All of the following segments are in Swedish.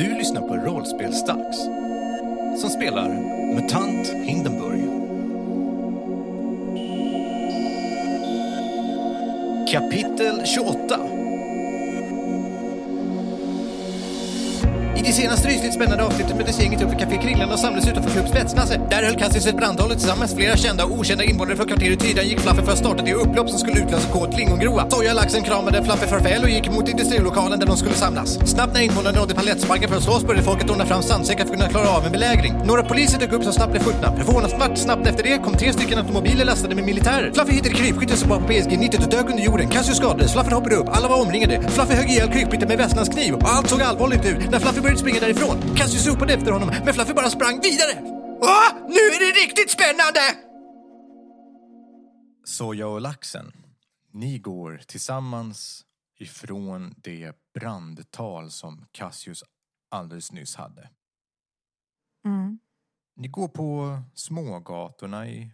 Du lyssnar på Rollspelsdags som spelar MUTANT Hindenburg. Kapitel 28 I det senaste rysligt spännande avsnittet möttes gänget upp i Café Kringlan och samlades utanför Klubb Spetsnase. Där höll Kassius ett brandtal tillsammans flera kända och okända invånare från kvarteret Tydan gick Flaffe för att starta det upplopp som skulle utlösa Kåt Lingongroa. Soja laxen kramade Flaffer farväl och gick mot industrilokalen där de skulle samlas. Snabbt när invånarna nådde palettsparken för att slåss började folket ordna fram sandsäckar för att kunna klara av en belägring. Några poliser dök upp som snabbt blev skjutna. Förvånansvärt snabbt efter det kom tre stycken automobiler lastade med militärer. Flaffe hittade krypskytten som var på PSG-90 och dök under jorden. Cassius skadades, Flaffe hoppade upp, alla var omringade. Flaffe högg ihjäl krypskytten med västans kniv och allt såg allvarligt ut när Flaffer började springa därifrån. Cassius ropade efter honom, men Fluffy bara sprang vidare. Åh, nu är det riktigt spännande! Soja och laxen, ni går tillsammans ifrån det brandtal som Cassius alldeles nyss hade. Mm. Ni går på smågatorna i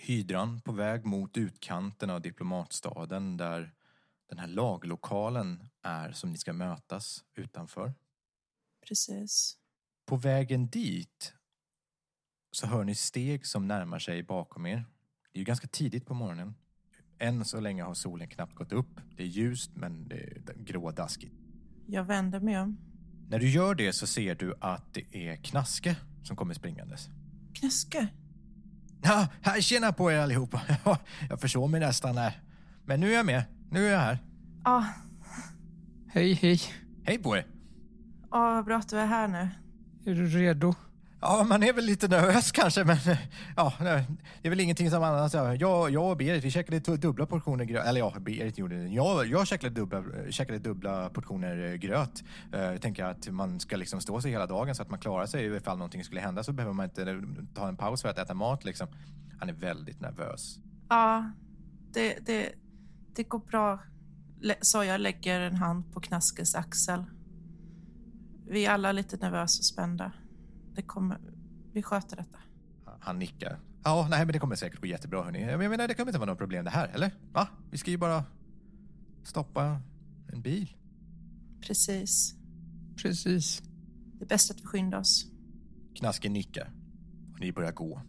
Hydran på väg mot utkanten av diplomatstaden där den här laglokalen är som ni ska mötas utanför. Precis. På vägen dit så hör ni steg som närmar sig bakom er. Det är ju ganska tidigt på morgonen. Än så länge har solen knappt gått upp. Det är ljust men det är grådaskigt. Jag vänder mig om. När du gör det så ser du att det är Knaske som kommer springandes. Knaske? Ja, här tjena på er allihopa. Jag försov mig nästan här. Men nu är jag med. Nu är jag här. Ja, Hej, hej. Hej på er. Ah, vad bra att du är här nu. Är du redo? Ja, man är väl lite nervös kanske, men ja, det är väl ingenting som annars. Jag, jag och Berit, vi käkade dubbla portioner gröt. Eller ja, Berit gjorde det. Jag, jag käkade, dubbla, käkade dubbla portioner eh, gröt. Eh, Jag tänker att man ska liksom stå sig hela dagen så att man klarar sig. Ifall någonting skulle hända så behöver man inte ta en paus för att äta mat liksom. Han är väldigt nervös. Ja, det, det, det går bra. Lä- Soja lägger en hand på Knaskes axel. Vi är alla lite nervösa och spända. Det kommer, vi sköter detta. Han nickar. Ja, nej, men det kommer säkert gå jättebra hörni. Jag menar, det kommer inte vara något problem det här, eller? Va? Vi ska ju bara stoppa en bil. Precis. Precis. Det är bäst att vi skyndar oss. Knasken nickar. Och ni börjar gå.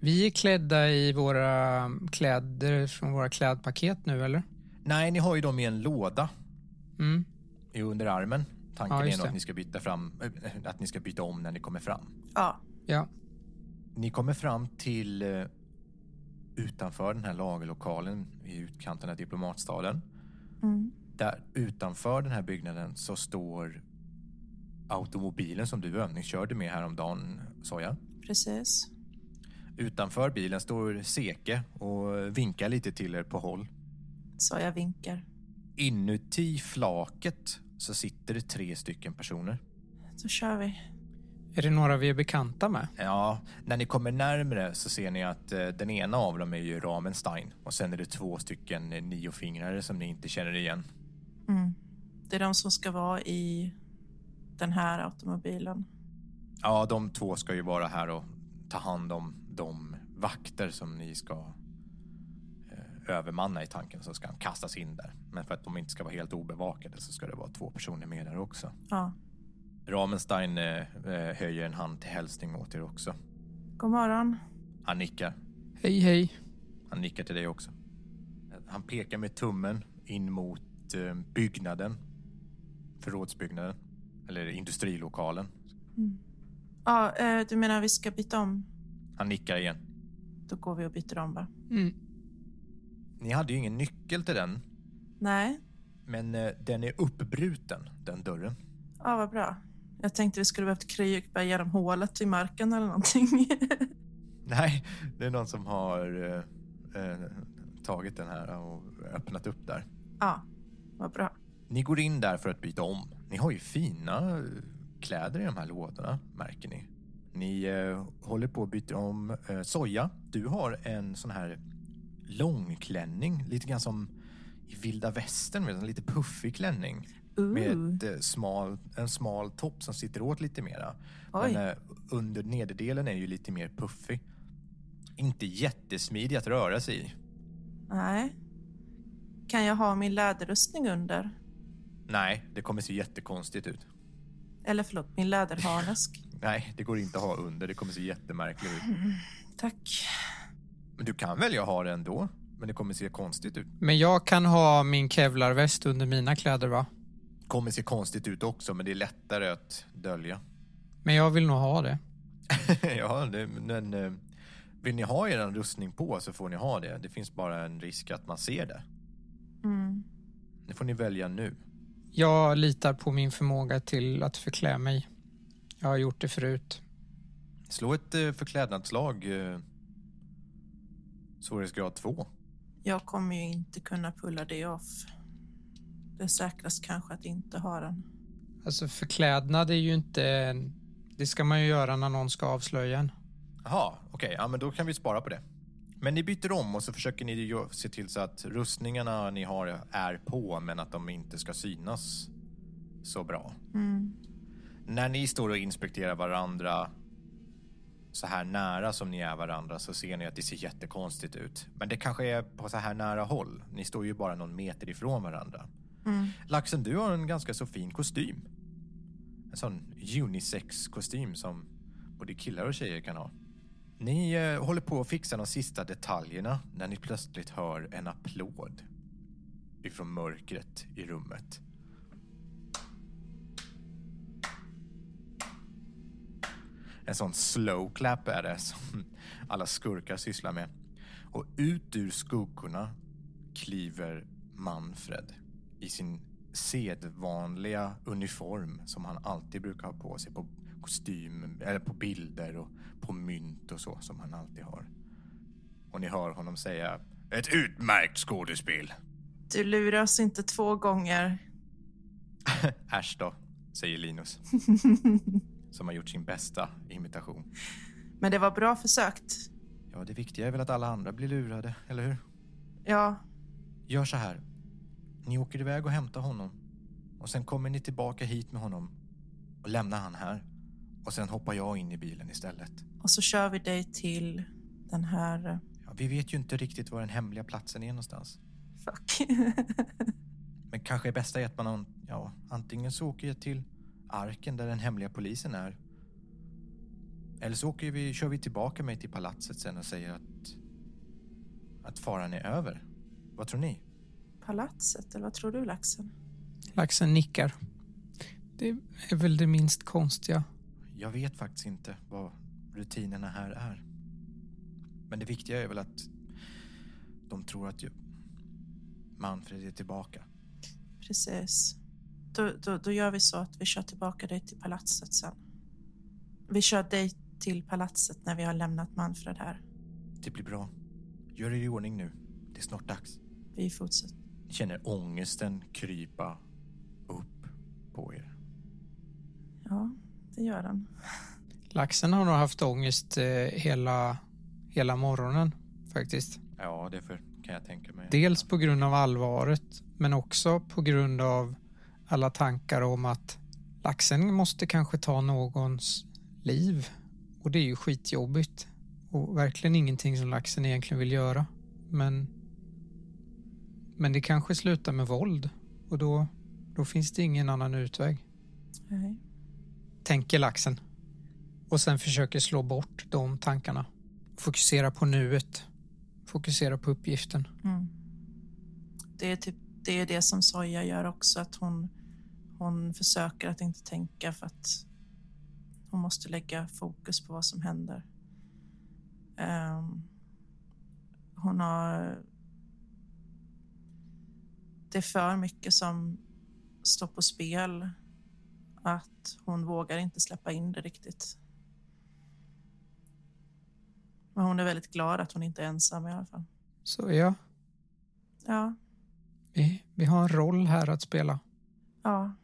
Vi är klädda i våra kläder från våra klädpaket nu, eller? Nej, ni har ju dem i en låda Mm. i under armen. Tanken Ja, är nog att ni ska byta fram, äh, att ni ska byta om när ni kommer fram. Ja, Ja. Ni kommer fram till eh, utanför den här lagerlokalen i utkanten av diplomatstaden. mm. Där utanför den här byggnaden så står automobilen som du övningskörde med häromdagen, Soja. precis. Utanför bilen står Seke och vinkar lite till er på håll. Soja vinkar. Inuti flaket så sitter det tre stycken personer. Då kör vi. Är det några vi är bekanta med? Ja, när ni kommer närmre så ser ni att eh, den ena av dem är ju Ramenstein och sen är det två stycken eh, niofingrare som ni inte känner igen. Mm. Det är de som ska vara i den här automobilen. Ja, de två ska ju vara här och ta hand om de vakter som ni ska övermanna i tanken så ska han kastas in där. Men för att de inte ska vara helt obevakade så ska det vara två personer med där också. Ja. Ramenstein eh, eh, höjer en hand till hälsning åt er också. God morgon. Han nickar. Hej, hej. Han nickar till dig också. Han pekar med tummen in mot eh, byggnaden. Förrådsbyggnaden. Eller industrilokalen. Ja, eh, du menar vi ska byta om? Han nickar igen. Då går vi och byter om va? Mm. Ni hade ju ingen nyckel till den. Nej? Men eh, den är uppbruten, den dörren. Ja, vad bra. Jag tänkte vi skulle behövt krypa igenom hålet i marken eller någonting. Nej, det är någon som har eh, eh, tagit den här och öppnat upp där. ja, vad bra. Ni går in där för att byta om. Ni har ju fina eh, kläder i de här lådorna, märker ni. Ni eh, håller på att byta om. Eh, Soja, du har en sån här långklänning, lite grann som i vilda västern, med en lite puffig klänning. Med Ooh. ett, eh, smal, en smal topp som sitter åt lite mera. Oj. Men eh, under nederdelen är ju lite mer puffig. Inte jättesmidig att röra sig i. Nej. Kan jag ha min läderrustning under? Nej, det kommer se jättekonstigt ut. Eller förlåt, min läderharnesk. Nej, det går inte att ha under. Det kommer se jättemärkligt ut. Tack. Men du kan välja att ha det ändå. Men det kommer se konstigt ut. Men jag kan ha min kevlarväst under mina kläder va? kommer se konstigt ut också, men det är lättare att dölja. Men jag vill nog ha det. ja, det, men eh, vill ni ha er rustning på så får ni ha det. Det finns bara en risk att man ser det. Mm. Det får ni välja nu. Jag litar på min förmåga till att förklä mig. Jag har gjort det förut. Slå ett eh, förklädnadslag. Svårighetsgrad 2. Jag kommer ju inte kunna pulla det off. Det är säkrast kanske att inte ha den. Alltså förklädnad är ju inte... Det ska man ju göra när någon ska avslöja en. Jaha, okej. Ja, men då kan vi spara på det. Men ni byter om och så försöker ni ju se till så att rustningarna ni har är på, men att de inte ska synas så bra. Mm. När ni står och inspekterar varandra så här nära som ni är varandra så ser ni att det ser jättekonstigt ut. Men det kanske är på så här nära håll. Ni står ju bara någon meter ifrån varandra. Mm. Laxen, du har en ganska så fin kostym. En sån unisex-kostym som både killar och tjejer kan ha. Ni eh, håller på att fixa de sista detaljerna när ni plötsligt hör en applåd ifrån mörkret i rummet. En sån slow clap är det som alla skurkar sysslar med. Och ut ur skuggorna kliver Manfred i sin sedvanliga uniform som han alltid brukar ha på sig på kostym, eller på bilder och på mynt och så som han alltid har. Och ni hör honom säga ett utmärkt skådespel. Du lurar oss inte två gånger. Äsch då, säger Linus. som har gjort sin bästa imitation. Men det var bra försökt. Ja, det viktiga är väl att alla andra blir lurade, eller hur? Ja, Gör så här. Ni åker iväg och hämtar honom. Och sen kommer ni tillbaka hit med honom och lämnar han här. Och sen hoppar jag in i bilen istället. och så kör vi dig till den här... Ja, vi vet ju inte riktigt var den hemliga platsen är någonstans. Fuck. Men kanske är bästa är att man an- ja, antingen så åker jag till arken där den hemliga polisen är. Eller så åker vi, kör vi tillbaka mig till palatset sen och säger att, att faran är över. Vad tror ni? Palatset, eller vad tror du, laxen? Laxen nickar. Det är väl det minst konstiga. Jag vet faktiskt inte vad rutinerna här är. Men det viktiga är väl att de tror att Manfred är tillbaka. Precis. Då, då, då gör vi så att vi kör tillbaka dig till palatset sen. Vi kör dig till palatset när vi har lämnat Manfred här. Det blir bra. Gör er i ordning nu. Det är snart dags. Vi fortsätter. Ni känner ångesten krypa upp på er. Ja, det gör den. Laxen har nog haft ångest eh, hela, hela morgonen faktiskt. Ja, det för, kan jag tänka mig. Dels på grund av allvaret men också på grund av alla tankar om att laxen måste kanske ta någons liv. Och det är ju skitjobbigt. Och verkligen ingenting som laxen egentligen vill göra. Men, men det kanske slutar med våld. Och då, då finns det ingen annan utväg. Nej. Tänker laxen. Och sen försöker slå bort de tankarna. Fokusera på nuet. Fokusera på uppgiften. Mm. Det är typ det, är det som Soja gör också, att hon, hon försöker att inte tänka för att hon måste lägga fokus på vad som händer. Ehm, hon har... Det är för mycket som står på spel att hon vågar inte släppa in det riktigt. Men hon är väldigt glad att hon inte är ensam i alla fall. Så ja, Ja, vi, vi har en roll här att spela. Ja,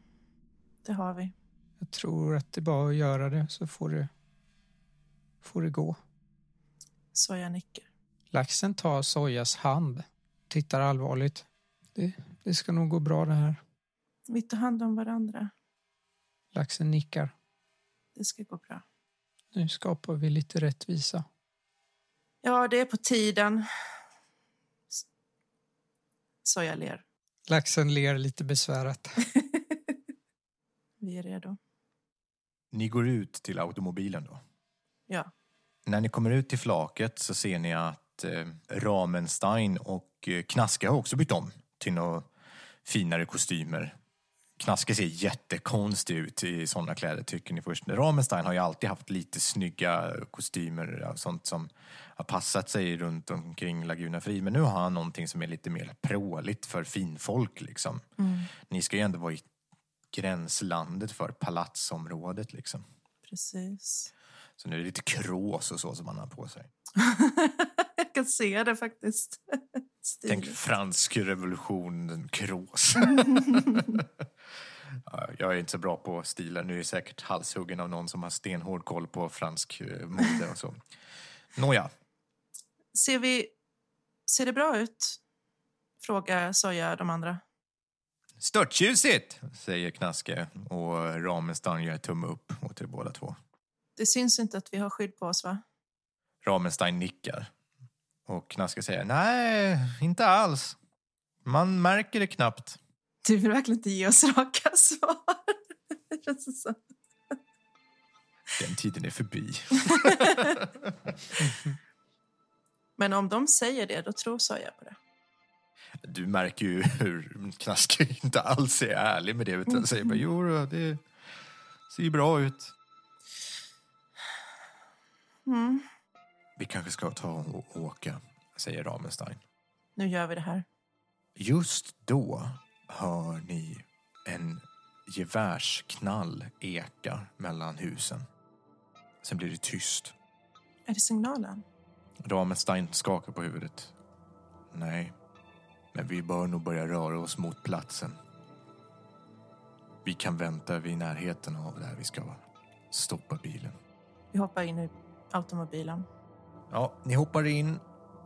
det har vi. Jag tror att det är bara att göra det så får det, får det gå. Så jag nickar. Laxen tar Sojas hand, tittar allvarligt. Det, det ska nog gå bra det här. Vi tar hand om varandra. Laxen nickar. Det ska gå bra. Nu skapar vi lite rättvisa. Ja, det är på tiden. S- Så jag ler. Laxen ler lite besvärat. Vi är redo. Ni går ut till automobilen då. Ja. När ni kommer ut till flaket så ser ni att eh, Ramenstein och eh, Knaske har också bytt om till några finare kostymer. Knaske ser jättekonstig ut i sådana kläder tycker ni först. Ramenstein har ju alltid haft lite snygga kostymer och sånt som har passat sig runt omkring Laguna Fri. Men nu har han någonting som är lite mer pråligt för finfolk liksom. Ni ska ju ändå vara i gränslandet för palatsområdet liksom. Precis. Så nu är det lite krås och så som han har på sig. Jag kan se det faktiskt. Tänk Stiligt. fransk revolution, krås. Ja, jag är inte så bra på stilar. Nu är jag säkert halshuggen av någon som har stenhård koll på fransk eh, mode och så. Nåja, Ser, vi, ser det bra ut? Frågar Soja de andra. störttjusigt, säger Knaske och Ramenstein gör tumme upp åt er båda två. Det syns inte att vi har skydd på oss, va? Ramenstein nickar. Och Knaske säger nej, inte alls. Man märker det knappt. Du vill verkligen inte ge oss raka svar. Den tiden är förbi. Men om de säger det, då tror Soja på det. Du märker ju hur Knaske inte alls är ärlig med det utan säger bara jo det ser ju bra ut. Mm. Vi kanske ska ta och åka, säger Ramenstein. Nu gör vi det här. Just då hör ni en gevärsknall eka mellan husen. Sen blir det tyst. Är det signalen? Ramenstein skakar på huvudet. Nej, men vi bör nog börja röra oss mot platsen. Vi kan vänta vid närheten av där vi ska stoppa bilen. Vi hoppar in i automobilen. Ja, ni hoppar in.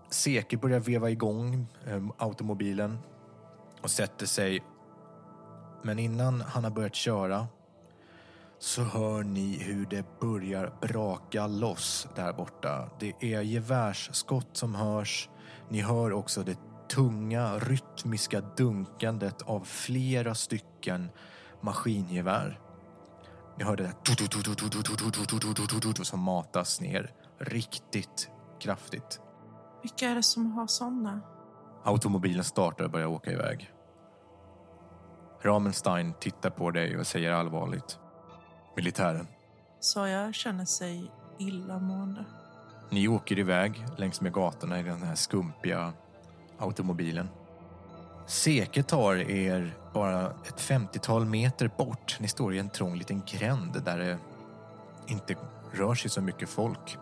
Seke börjar veva igång eh, automobilen och sätter sig. Men innan han har börjat köra så hör ni hur det börjar braka loss där borta. Det är gevärsskott som hörs. Ni hör också det tunga rytmiska dunkandet av flera stycken maskingevär. Ni hör det där som matas ner riktigt kraftigt. Vilka är det som har såna? Automobilen startar och börjar åka iväg. Ramenstein tittar på dig och säger allvarligt. Militären. Soja känner sig illamående. Ni åker iväg längs med gatorna i den här skumpiga automobilen. Seke tar er bara ett 50-tal meter bort. Ni står i en trång liten gränd där det inte rör sig så mycket folk.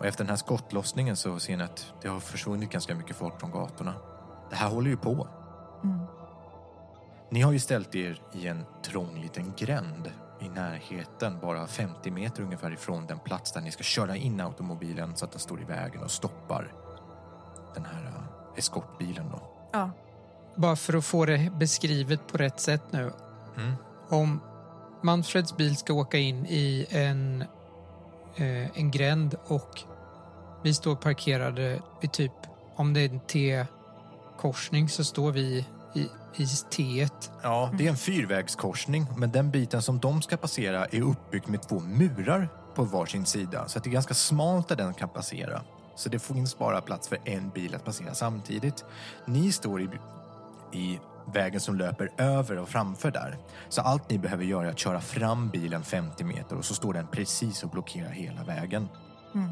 Och efter den här skottlossningen så ser ni att det har försvunnit ganska mycket folk från gatorna. Det här håller ju på. Mm. Ni har ju ställt er i en trång liten gränd i närheten, bara 50 meter ungefär ifrån den plats där ni ska köra in automobilen så att den står i vägen och stoppar den här uh, eskortbilen då. Ja, Bara för att få det beskrivet på rätt sätt nu. Mm. Om Manfreds bil ska åka in i en, eh, en gränd och vi står parkerade vid typ, om det är en T-korsning så står vi i, i T1. Ja, det är en fyrvägskorsning, men den biten som de ska passera är uppbyggd med två murar på varsin sida, så att det är ganska smalt där den kan passera. Så det finns bara plats för en bil att passera samtidigt. Ni står i, i vägen som löper över och framför där. Så allt ni behöver göra är att köra fram bilen 50 meter och så står den precis och blockerar hela vägen. mm.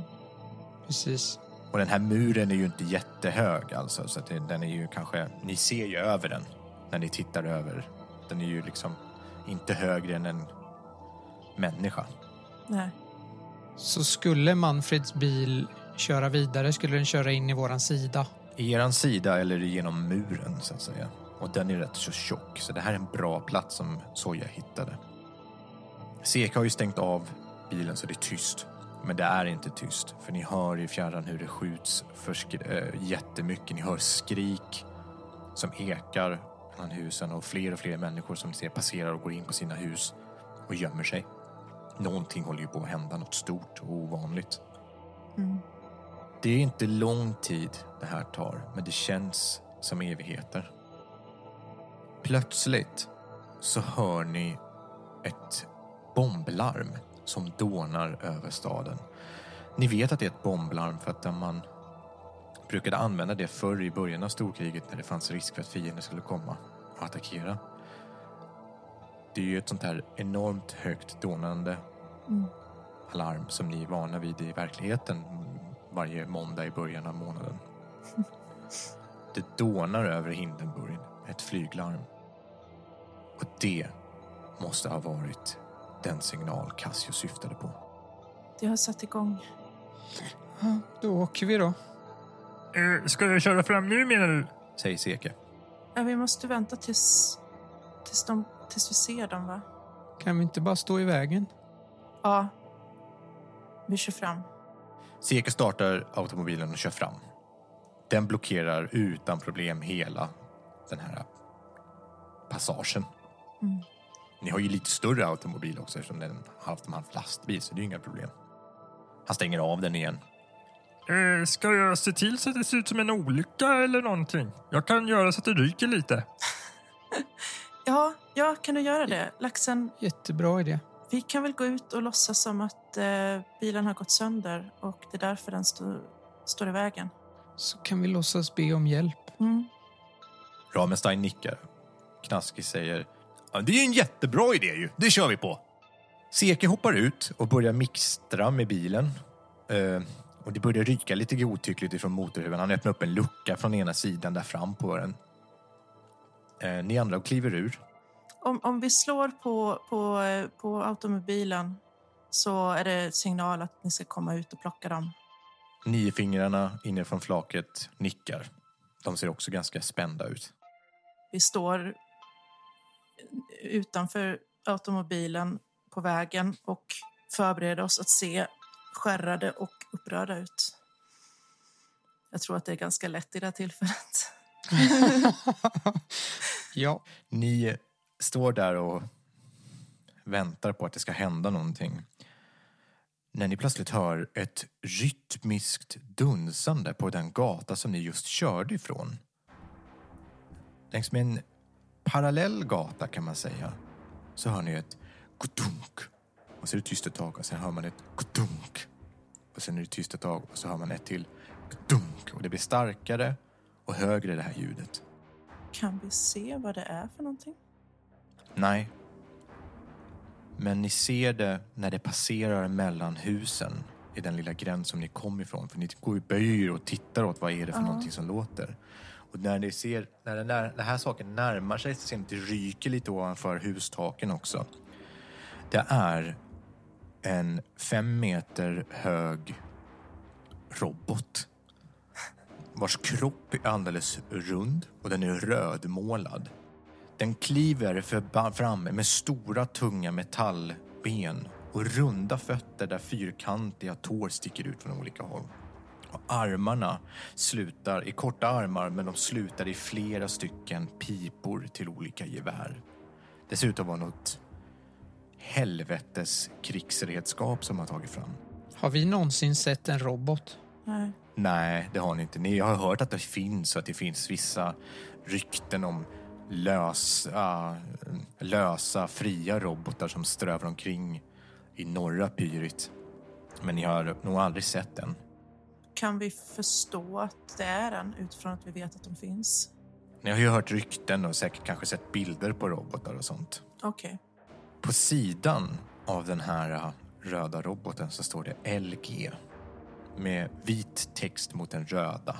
Precis. Och den här muren är ju inte jättehög alltså, så att det, den är ju kanske, ni ser ju över den när ni tittar över. Den är ju liksom inte högre än en människa. nej. Så skulle Manfreds bil köra vidare skulle den köra in i våran sida. I eran sida eller genom muren så att säga. Och den är rätt så tjock, så det här är en bra plats som Soja hittade. Seka har ju stängt av bilen så det är tyst. Men det är inte tyst, för ni hör i fjärran hur det skjuts för äh, jättemycket. Ni hör skrik som ekar bland husen och fler och fler människor som ni ser passerar och går in på sina hus och gömmer sig. Någonting håller ju på att hända, något stort och ovanligt. Mm. Det är inte lång tid det här tar, men det känns som evigheter. Plötsligt så hör ni ett bomblarm som dånar över staden. Ni vet att det är ett bomblarm för att man brukade använda det förr i början av storkriget när det fanns risk för att fienden skulle komma och attackera. Det är ju ett sånt här enormt högt dånande alarm som ni är vana vid i verkligheten varje måndag i början av månaden. Det dånar över Hindenburg, ett flyglarm. Och det måste ha varit den signal Cassio syftade på. Det har satt igång. Ja, då åker vi då. Eh, ska jag köra fram nu menar du? Säger Seke. Ja, vi måste vänta tills, tills, de, tills vi ser dem, va? Kan vi inte bara stå i vägen? Ja. Vi kör fram. Seke startar automobilen och kör fram. Den blockerar utan problem hela den här passagen. Ni har ju lite större automobil också eftersom den har haft en halv lastbil så det är ju inga problem. Han stänger av den igen. Eh, ska jag se till så att det ser ut som en olycka eller någonting? Jag kan göra så att det ryker lite. Ja, ja, kan du göra det? Laxen, Jättebra idé. vi kan väl gå ut och låtsas som att eh, bilen har gått sönder och det är därför den stå, står i vägen. Så kan vi låtsas be om hjälp. Mm. Ramenstein nickar. Knaski säger ja, det är ju en jättebra idé ju. Det kör vi på. Seke hoppar ut och börjar mixtra med bilen. Eh, och det börjar ryka lite godtyckligt ifrån motorhuven. Han öppnar upp en lucka från ena sidan där fram på den. Eh, ni andra kliver ur. Om, om vi slår på, på, på automobilen så är det signal att ni ska komma ut och plocka dem. Niofingrarna inifrån flaket nickar. De ser också ganska spända ut. Vi står utanför automobilen på vägen och förbereda oss att se skärrade och upprörda ut. Jag tror att det är ganska lätt i det här tillfället. Ja, Ni står där och väntar på att det ska hända någonting. När ni plötsligt hör ett rytmiskt dunsande på den gata som ni just körde ifrån. Längs med en parallell gata kan man säga så hör ni ett godunk. Och så är det tyst ett tag och sen hör man ett godunk. Och sen är det tyst ett tag och så hör man ett till godunk. Och det blir starkare och högre det här ljudet. Kan vi se vad det är för någonting? Nej. Men ni ser det när det passerar mellan husen i den lilla gränd som ni kom ifrån. För ni går ju böjer och tittar åt vad är det för Ja. någonting som låter. Och när ni ser, när den, där, den här saken närmar sig så ser ni att det ryker lite ovanför hustaken också. Det är en fem meter hög robot vars kropp är alldeles rund och den är rödmålad. Den kliver fram med stora tunga metallben och runda fötter där fyrkantiga tår sticker ut från olika håll. Och armarna slutar i korta armar men de slutar i flera stycken pipor till olika gevär. Det ser ut att vara något helvetes krigsredskap som har tagit fram. har vi någonsin sett en robot? Nej. Nej, det har ni inte. Ni har hört att det finns och att det finns vissa rykten om lösa, lösa fria robotar som strövar omkring i norra Pyrit. Men ni har nog aldrig sett den. Kan vi förstå att det är en utifrån att vi vet att de finns? Ni har ju hört rykten och säkert kanske sett bilder på robotar och sånt. Okej. På sidan av den här äh, röda roboten så står det LG med vit text mot den röda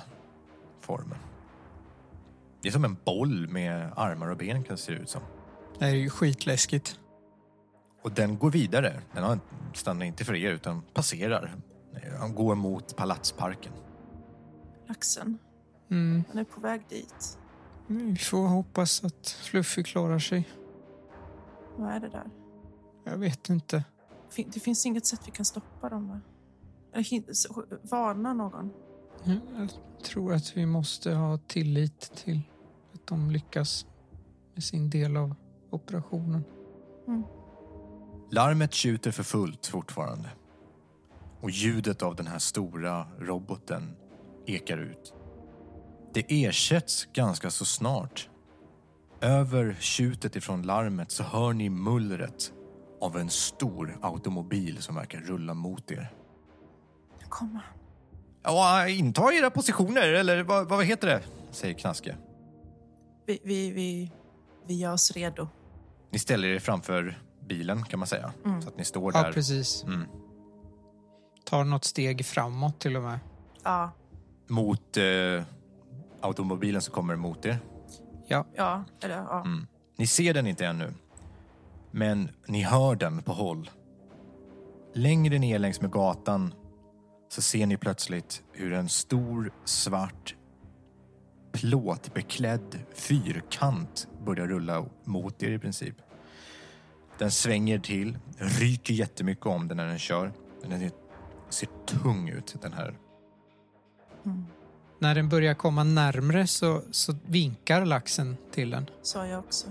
formen. Det är som en boll med armar och ben kan det se ut som. Det är ju skitläskigt. Och den går vidare. Den har- stannar inte för er utan passerar. Han går mot palatsparken. Laxen, Mm. han är på väg dit. Vi får hoppas att Fluffy klarar sig. Vad är det där? Jag vet inte. Det finns inget sätt vi kan stoppa dem, va? Varna någon. Jag tror att vi måste ha tillit till att de lyckas med sin del av operationen. Larmet tjuter för fullt fortfarande. Och ljudet av den här stora roboten ekar ut. Det ersätts ganska så snart. Över tjutet ifrån larmet så hör ni mullret av en stor automobil som verkar rulla mot er. Nu kommer han. Ja, inta era positioner, eller vad, vad heter det? Säger Knaske. Vi, vi, vi, vi gör oss redo. Ni ställer er framför bilen kan man säga. Mm. Så att ni står Ja, där. precis. Mm. Tar något steg framåt till och med. Ja, Mot eh, automobilen som kommer mot er. Ja, ja, eller ja. Mm. Ni ser den inte ännu. Men ni hör den på håll. Längre ner längs med gatan så ser ni plötsligt hur en stor svart plåtbeklädd fyrkant börjar rulla mot er i princip. Den svänger till, ryker jättemycket om den när den kör. Den är- ser tung ut, den här. Mm. när den börjar komma närmre så, så vinkar laxen till den. Sa jag också.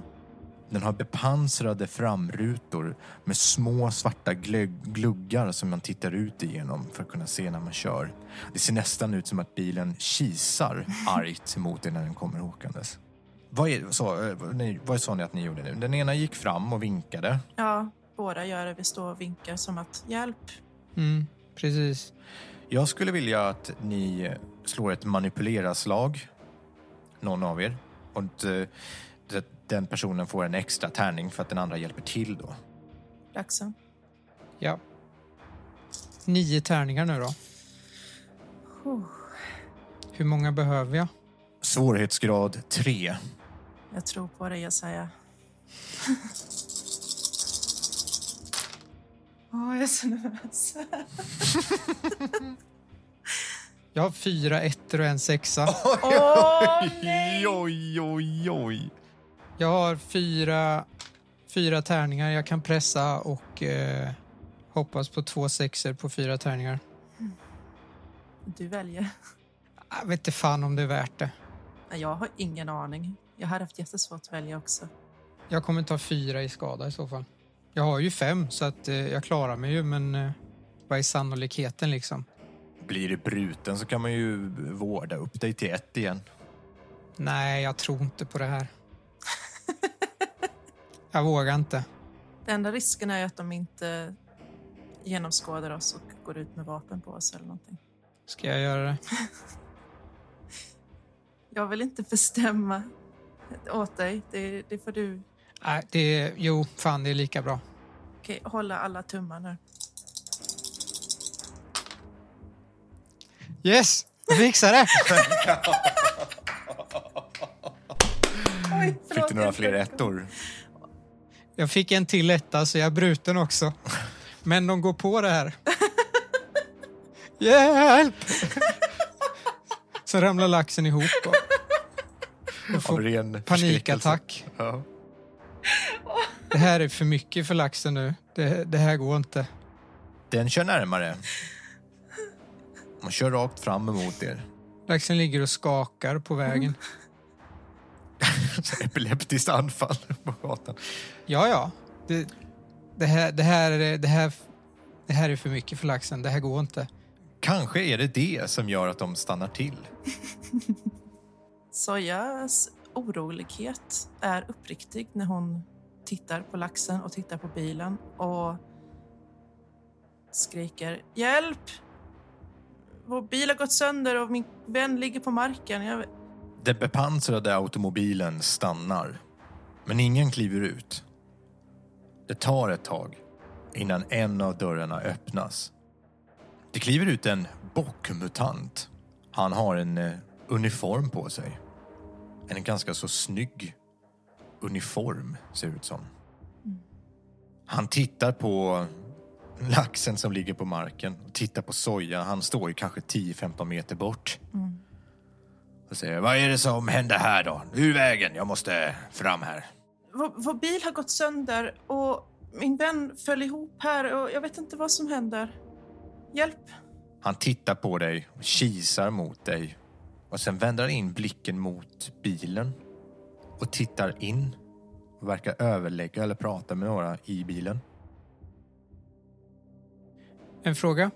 Den har bepansrade framrutor med små svarta gluggar som man tittar ut igenom för att kunna se när man kör. Det ser nästan ut som att bilen kisar argt mot er när den kommer åkandes. Vad, är, så, eh, nej, vad sa ni att ni gjorde nu? Den ena gick fram och vinkade. Ja, båda gör det. Vi står och vinkar som att hjälp. Mm, precis. Jag skulle vilja att ni slår ett manipulera-slag, någon av er. Och att, eh, den personen får en extra tärning för att den andra hjälper till då. Laxen. Ja. Nio tärningar nu då. Oh, Hur många behöver jag? Svårighetsgrad 3. jag tror på dig, jag Åh, jag är så nervös. Jag har fyra ettor och en sexa. Oj, oj, oj, oj. Jag har fyra, fyra tärningar jag kan pressa och eh, hoppas på två sexer på fyra tärningar. Du väljer. Jag vet inte fan om det är värt det. Jag har ingen aning. Jag hade haft jättesvårt att välja också. Jag kommer ta fyra i skada i så fall. Jag har ju fem så att eh, jag klarar mig ju men eh, vad är sannolikheten liksom? Blir det bruten så kan man ju vårda upp dig till ett igen. Nej, jag tror inte på det här. jag vågar inte. Den enda risken är ju att de inte genomskådar oss och går ut med vapen på oss eller någonting. Ska jag göra det? Jag vill inte bestämma åt dig. Det, det får du Nej, det är, jo, fan det är lika bra. okej, hålla alla tummar nu. Yes! Jag fixar det! Oj, Fick du några jag fler ettor? Jag fick en till etta så jag är bruten också. Men de går på det här. Hjälp! Så ramlar laxen ihop och, och får panikattack. Ja. Det här är för mycket för laxen nu. Det, det här går inte. Den kör närmare. Man kör rakt fram emot er. Laxen ligger och skakar på vägen. Så Epileptiskt anfall på gatan. Ja, ja. Det, det, här, det, här, är- det, här, det här är för mycket för laxen. Det här går inte. Kanske är det det som gör att de stannar till. Sojas orolighet är uppriktig när hon tittar på laxen och tittar på bilen och skriker hjälp! Vår bil har gått sönder och min vän ligger på marken. Jag... Den bepansrade automobilen stannar. Men ingen kliver ut. Det tar ett tag innan en av dörrarna öppnas. Det kliver ut en bockmutant. Han har en eh, uniform på sig. En ganska så snygg uniform, ser det ut som. Han tittar på laxen som ligger på marken och tittar på soja. Han står ju kanske 10-15 meter bort. Mm. Och säger, vad är det som händer här då? Ur vägen, jag måste fram här. Vår, vår bil har gått sönder och min vän föll ihop här och jag vet inte vad som händer. Hjälp! Han tittar på dig och kisar mot dig. Och sen vänder han in blicken mot bilen och tittar in och verkar överlägga eller prata med några i bilen. En fråga.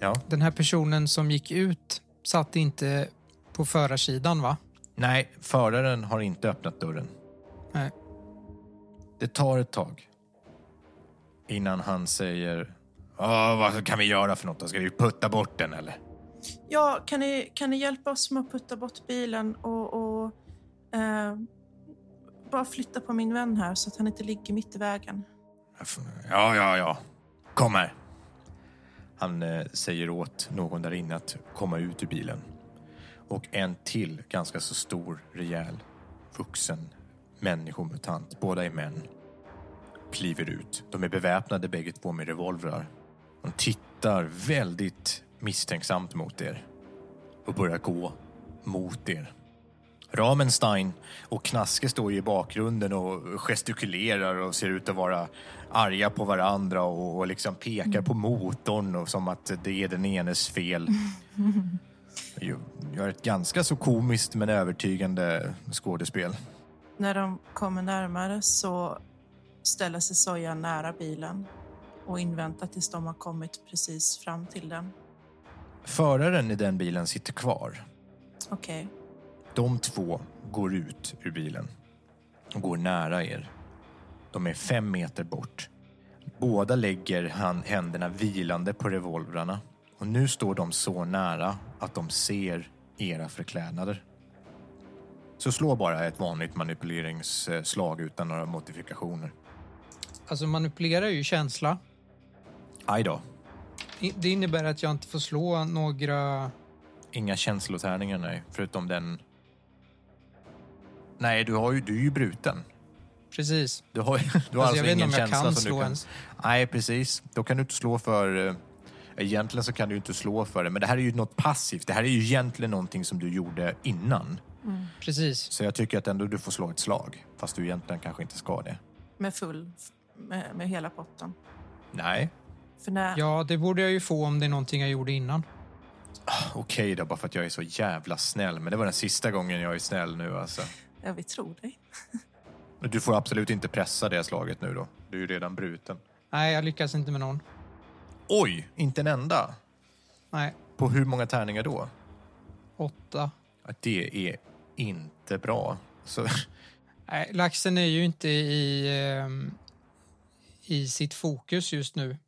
Ja. Den här personen som gick ut satt inte på förarsidan, va? Nej, föraren har inte öppnat dörren. Nej. Det tar ett tag innan han säger "Ja, vad kan vi göra för något då? Ska vi putta bort den eller? Ja, kan ni, kan ni hjälpa oss med att putta bort bilen och, och eh, bara flytta på min vän här så att han inte ligger mitt i vägen? Ja, ja, ja. Kom här. Han eh, säger åt någon där inne att komma ut ur bilen. Och en till, ganska så stor, rejäl, vuxen människomutant, båda är män, kliver ut. De är beväpnade bägge två med revolvrar. De tittar väldigt misstänksamt mot er och börjar gå mot er. Ramenstein och Knaske står ju i bakgrunden och gestikulerar och ser ut att vara arga på varandra och, och liksom pekar på motorn och som att det är den enes fel. Gör ett ganska så komiskt men övertygande skådespel. När de kommer närmare så ställer sig Soja nära bilen och inväntar tills de har kommit precis fram till den. Föraren i den bilen sitter kvar. Okej. De två går ut ur bilen och går nära er. De är fem meter bort. Båda lägger han, händerna vilande på revolvrarna och nu står de så nära att de ser era förklädnader. Så slå bara ett vanligt manipuleringsslag utan några modifikationer. Alltså manipulera är ju känsla. Aj då. Det innebär att jag inte får slå några... Inga känslotärningar, nej. Förutom den... Nej, du, har ju, du är ju bruten. Precis. Du har, du har alltså, Alltså, jag vet inte ingen om jag känsla kan som slå du kan... ens. Nej, precis. Då kan du inte slå för... eh, Egentligen så kan du inte slå för det, men det här är ju något passivt. Det här är ju egentligen någonting som du gjorde innan. Precis. Så jag tycker att ändå du får slå ett slag, fast du egentligen kanske inte ska det. Med full, med, med hela potten. Nej, För när, Ja, det borde jag ju få om det är någonting jag gjorde innan. okej då, bara för att jag är så jävla snäll. Men det var den sista gången jag är snäll nu alltså. Ja, vi tror dig. Du får absolut inte pressa det slaget nu då. Du är ju redan bruten. Nej, jag lyckas inte med någon. Oj, inte en enda? Nej, På hur många tärningar då? åtta. Det är inte bra. Så, Nej, laxen är ju inte i, ehm, i sitt fokus just nu.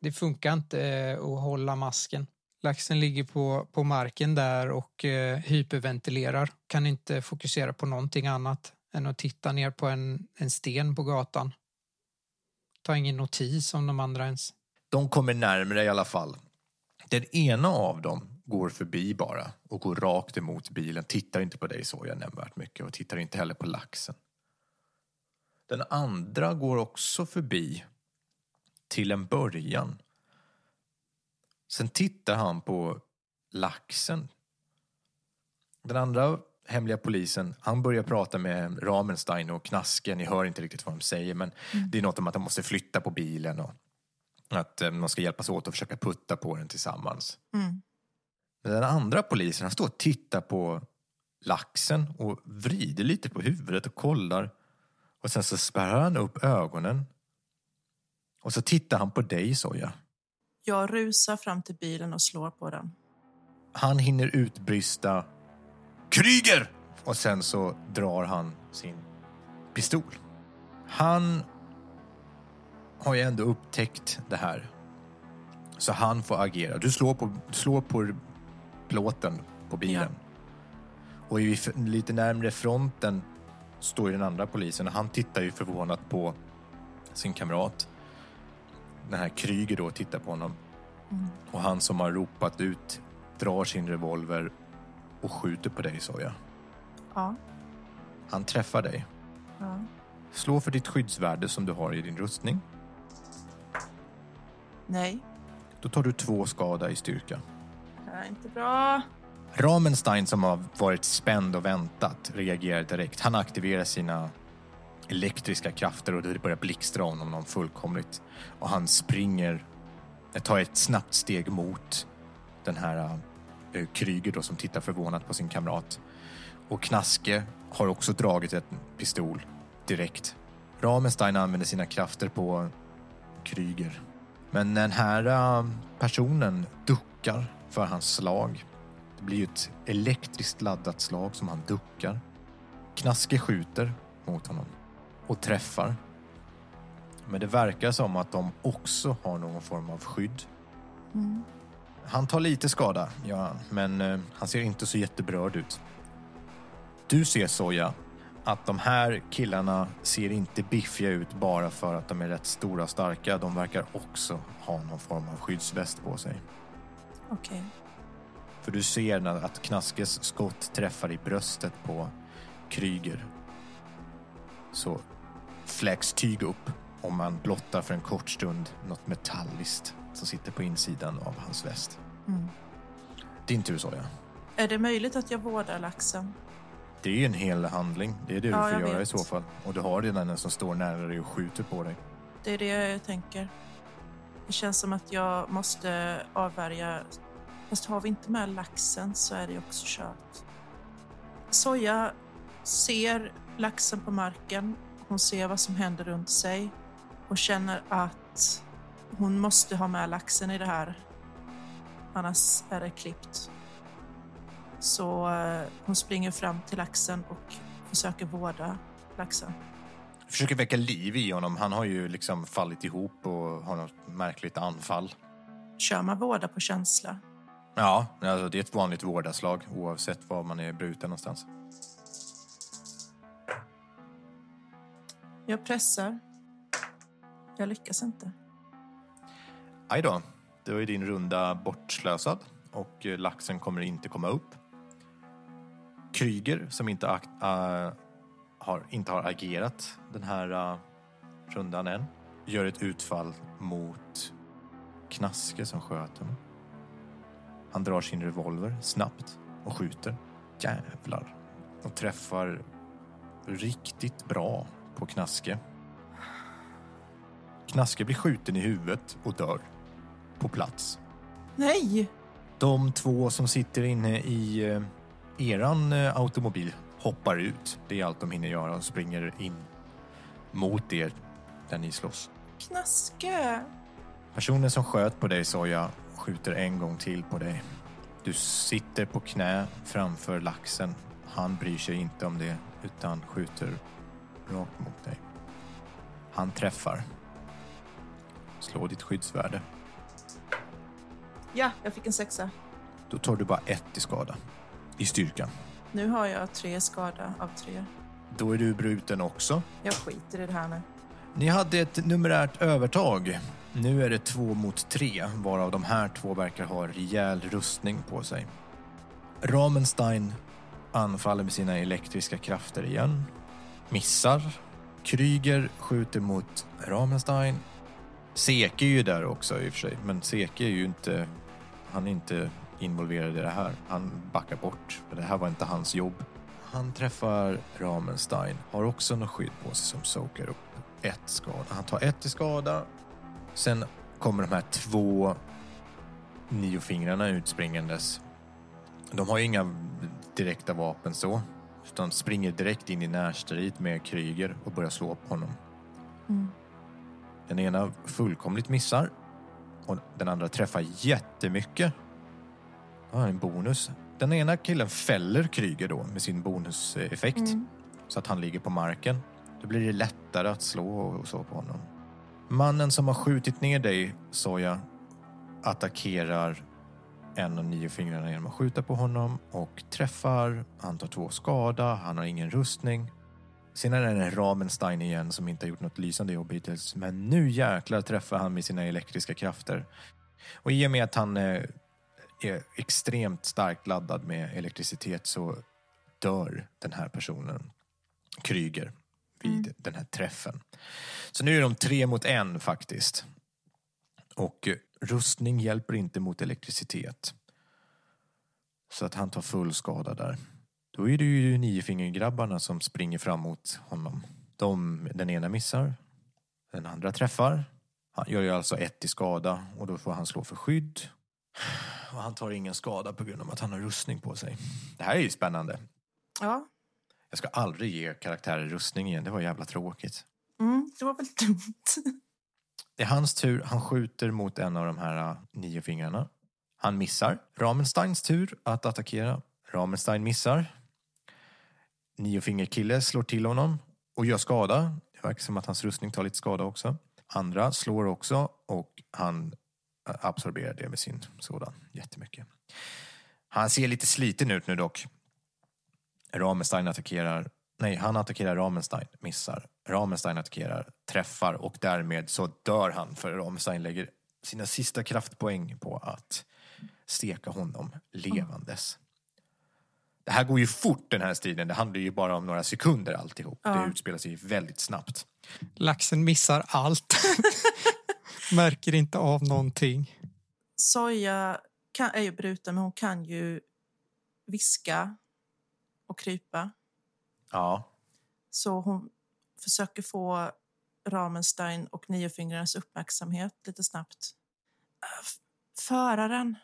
Det funkar inte eh, att hålla masken. Laxen ligger på, på marken där och eh, hyperventilerar. Kan inte fokusera på någonting annat än att titta ner på en, en sten på gatan. Ta ingen notis om de andra ens. de kommer närmare i alla fall. Den ena av dem går förbi bara och går rakt emot bilen. Tittar inte på dig så jag nämnvärt mycket och tittar inte heller på laxen. Den andra går också förbi till en början. Sen tittar han på laxen. Den andra hemliga polisen, han börjar prata med Ramenstein och Knaske. Ni hör inte riktigt vad de säger men det är något om att de måste flytta på bilen och att eh, man ska hjälpas åt och försöka putta på den tillsammans. Mm. Men den andra polisen, han står och tittar på laxen och vrider lite på huvudet och kollar. Och sen så spärrar han upp ögonen. Och så tittar han på dig, Soja. Jag rusar fram till bilen och slår på den. Han hinner utbrista Kryger! Och sen så drar han sin pistol. Han har ju ändå upptäckt det här. Så han får agera. Du slår på, slår på plåten på bilen. Och i, lite närmre fronten står ju den andra polisen och han tittar ju förvånat på sin kamrat. Den här Kryger då tittar på honom. Och han som har ropat ut drar sin revolver och skjuter på dig, Soja. Ja. Han träffar dig. ja. Slå för ditt skyddsvärde som du har i din rustning. Nej. Då tar du två skada i styrka. Det här är inte bra. Ramenstein som har varit spänd och väntat reagerar direkt. Han aktiverar sina elektriska krafter och det börjar blixtra honom någon fullkomligt. Och han springer, eh, tar ett snabbt steg mot den här uh, Kryger då som tittar förvånat på sin kamrat. Och Knaske har också dragit en pistol direkt. Ramenstein använder sina krafter på Kryger. Men den här uh, personen duckar för hans slag. Det blir ju ett elektriskt laddat slag som han duckar. Knaske skjuter mot honom och träffar. Men det verkar som att de också har någon form av skydd. Mm. Han tar lite skada, ja, men eh, han ser inte så jätteberörd ut. Du ser, Soja, att de här killarna ser inte biffiga ut bara för att de är rätt stora och starka. De verkar också ha någon form av skyddsväst på sig. Okej. För du ser att Knaskes skott träffar i bröstet på Kryger. Så fläks tyg upp och man blottar för en kort stund något metalliskt som sitter på insidan av hans väst. Mm. Din tur, Soja. Är det möjligt att jag vårdar laxen? Det är en hel handling. Det är det Ja, du får göra vet. i så fall. Och du har redan en som står nära dig och skjuter på dig. Det är det jag tänker. Det känns som att jag måste avvärja... Fast har vi inte med laxen så är det också kört. Soja ser laxen på marken. Hon ser vad som händer runt sig och känner att hon måste ha med laxen i det här. Annars är det klippt. Så eh, hon springer fram till laxen och försöker vårda laxen. Försöker väcka liv i honom. Han har ju liksom fallit ihop och har något märkligt anfall. Kör man vårda på känsla? Ja, alltså det är ett vanligt vårdarslag oavsett var man är bruten någonstans. Jag pressar. Jag lyckas inte. Aj då, då är din runda bortslösad och eh, laxen kommer inte komma upp. Kryger, som inte, akt, äh, ah, har, inte har agerat den här äh, rundan än, gör ett utfall mot Knaske som sköt honom. Han drar sin revolver snabbt och skjuter. Jävlar. Och träffar riktigt bra på Knaske. Knaske blir skjuten i huvudet och dör på plats. Nej! De två som sitter inne i eh, eran eh, automobil hoppar ut. Det är allt de hinner göra och springer in mot er där ni slåss. Knaske! Personen som sköt på dig, Soja, skjuter en gång till på dig. Du sitter på knä framför laxen. Han bryr sig inte om det utan skjuter rakt mot dig. Han träffar. Slå ditt skyddsvärde. Ja, jag fick en sexa. Då tar du bara ett i skada. I styrka. Nu har jag tre skada av tre. Då är du bruten också. Jag skiter i det här nu. Ni hade ett numerärt övertag. Nu är det två mot tre, varav de här två verkar ha rejäl rustning på sig. Ramenstein anfaller med sina elektriska krafter igen. Missar. Kryger skjuter mot Ramenstein. Seke är ju där också i och för sig, men Seke är ju inte... Han är inte involverad i det här. Han backar bort. för Det här var inte hans jobb. Han träffar Ramenstein. Har också något skydd på sig som soakar upp ett skada. Han tar ett i skada. Sen kommer de här två niofingrarna utspringandes. De har ju inga direkta vapen så. Utan springer direkt in i närstrid med Kryger och börjar slå på honom. Mm. Den ena fullkomligt missar. Och den andra träffar jättemycket. Ja, en bonus. Den ena killen fäller Kryger då med sin bonuseffekt. Mm. Så att han ligger på marken. Då blir det lättare att slå och så på honom. Mannen som har skjutit ner dig, Soja, attackerar en av nio fingrarna genom att skjuta på honom och träffar. Han tar två skada, han har ingen rustning. Sen är det Ramenstein igen som inte har gjort något lysande jobb hittills. Men nu jäklar träffar han med sina elektriska krafter. Och i och med att han eh, är extremt starkt laddad med elektricitet så dör den här personen, Kryger, vid den här träffen. Så nu är de tre mot en faktiskt. Och rustning hjälper inte mot elektricitet. Så att han tar full skada där. Då är det ju niofingergrabbarna som springer fram mot honom. De, den ena missar, den andra träffar. Han gör ju alltså ett i skada och då får han slå för skydd. Och han tar ingen skada på grund av att han har rustning på sig. Det här är ju spännande. Ja, Jag ska aldrig ge karaktärer rustning igen, det var jävla tråkigt. mm, det var väl dumt. Det är hans tur. Han skjuter mot en av de här äh, nio fingrarna. Han missar. Ramensteins tur att attackera. Ramenstein missar. Niofingerkille slår till honom och gör skada. Det verkar som att hans rustning tar lite skada också. andra slår också och han äh, absorberar det med sin sådan jättemycket. Han ser lite sliten ut nu dock. Ramenstein attackerar, nej han attackerar Ramenstein, missar. Ramenstein attackerar, träffar och därmed så dör han för Ramenstein lägger sina sista kraftpoäng på att steka honom levandes. Det här går ju fort den här striden, det handlar ju bara om några sekunder alltihop. Ja. Det utspelar sig väldigt snabbt. Laxen missar allt. Märker inte av någonting. Soja kan, är ju bruten, men hon kan ju viska och krypa. Ja, Så hon försöker få Ramenstein och Niofingrarnas uppmärksamhet lite snabbt. Äh, Föraren.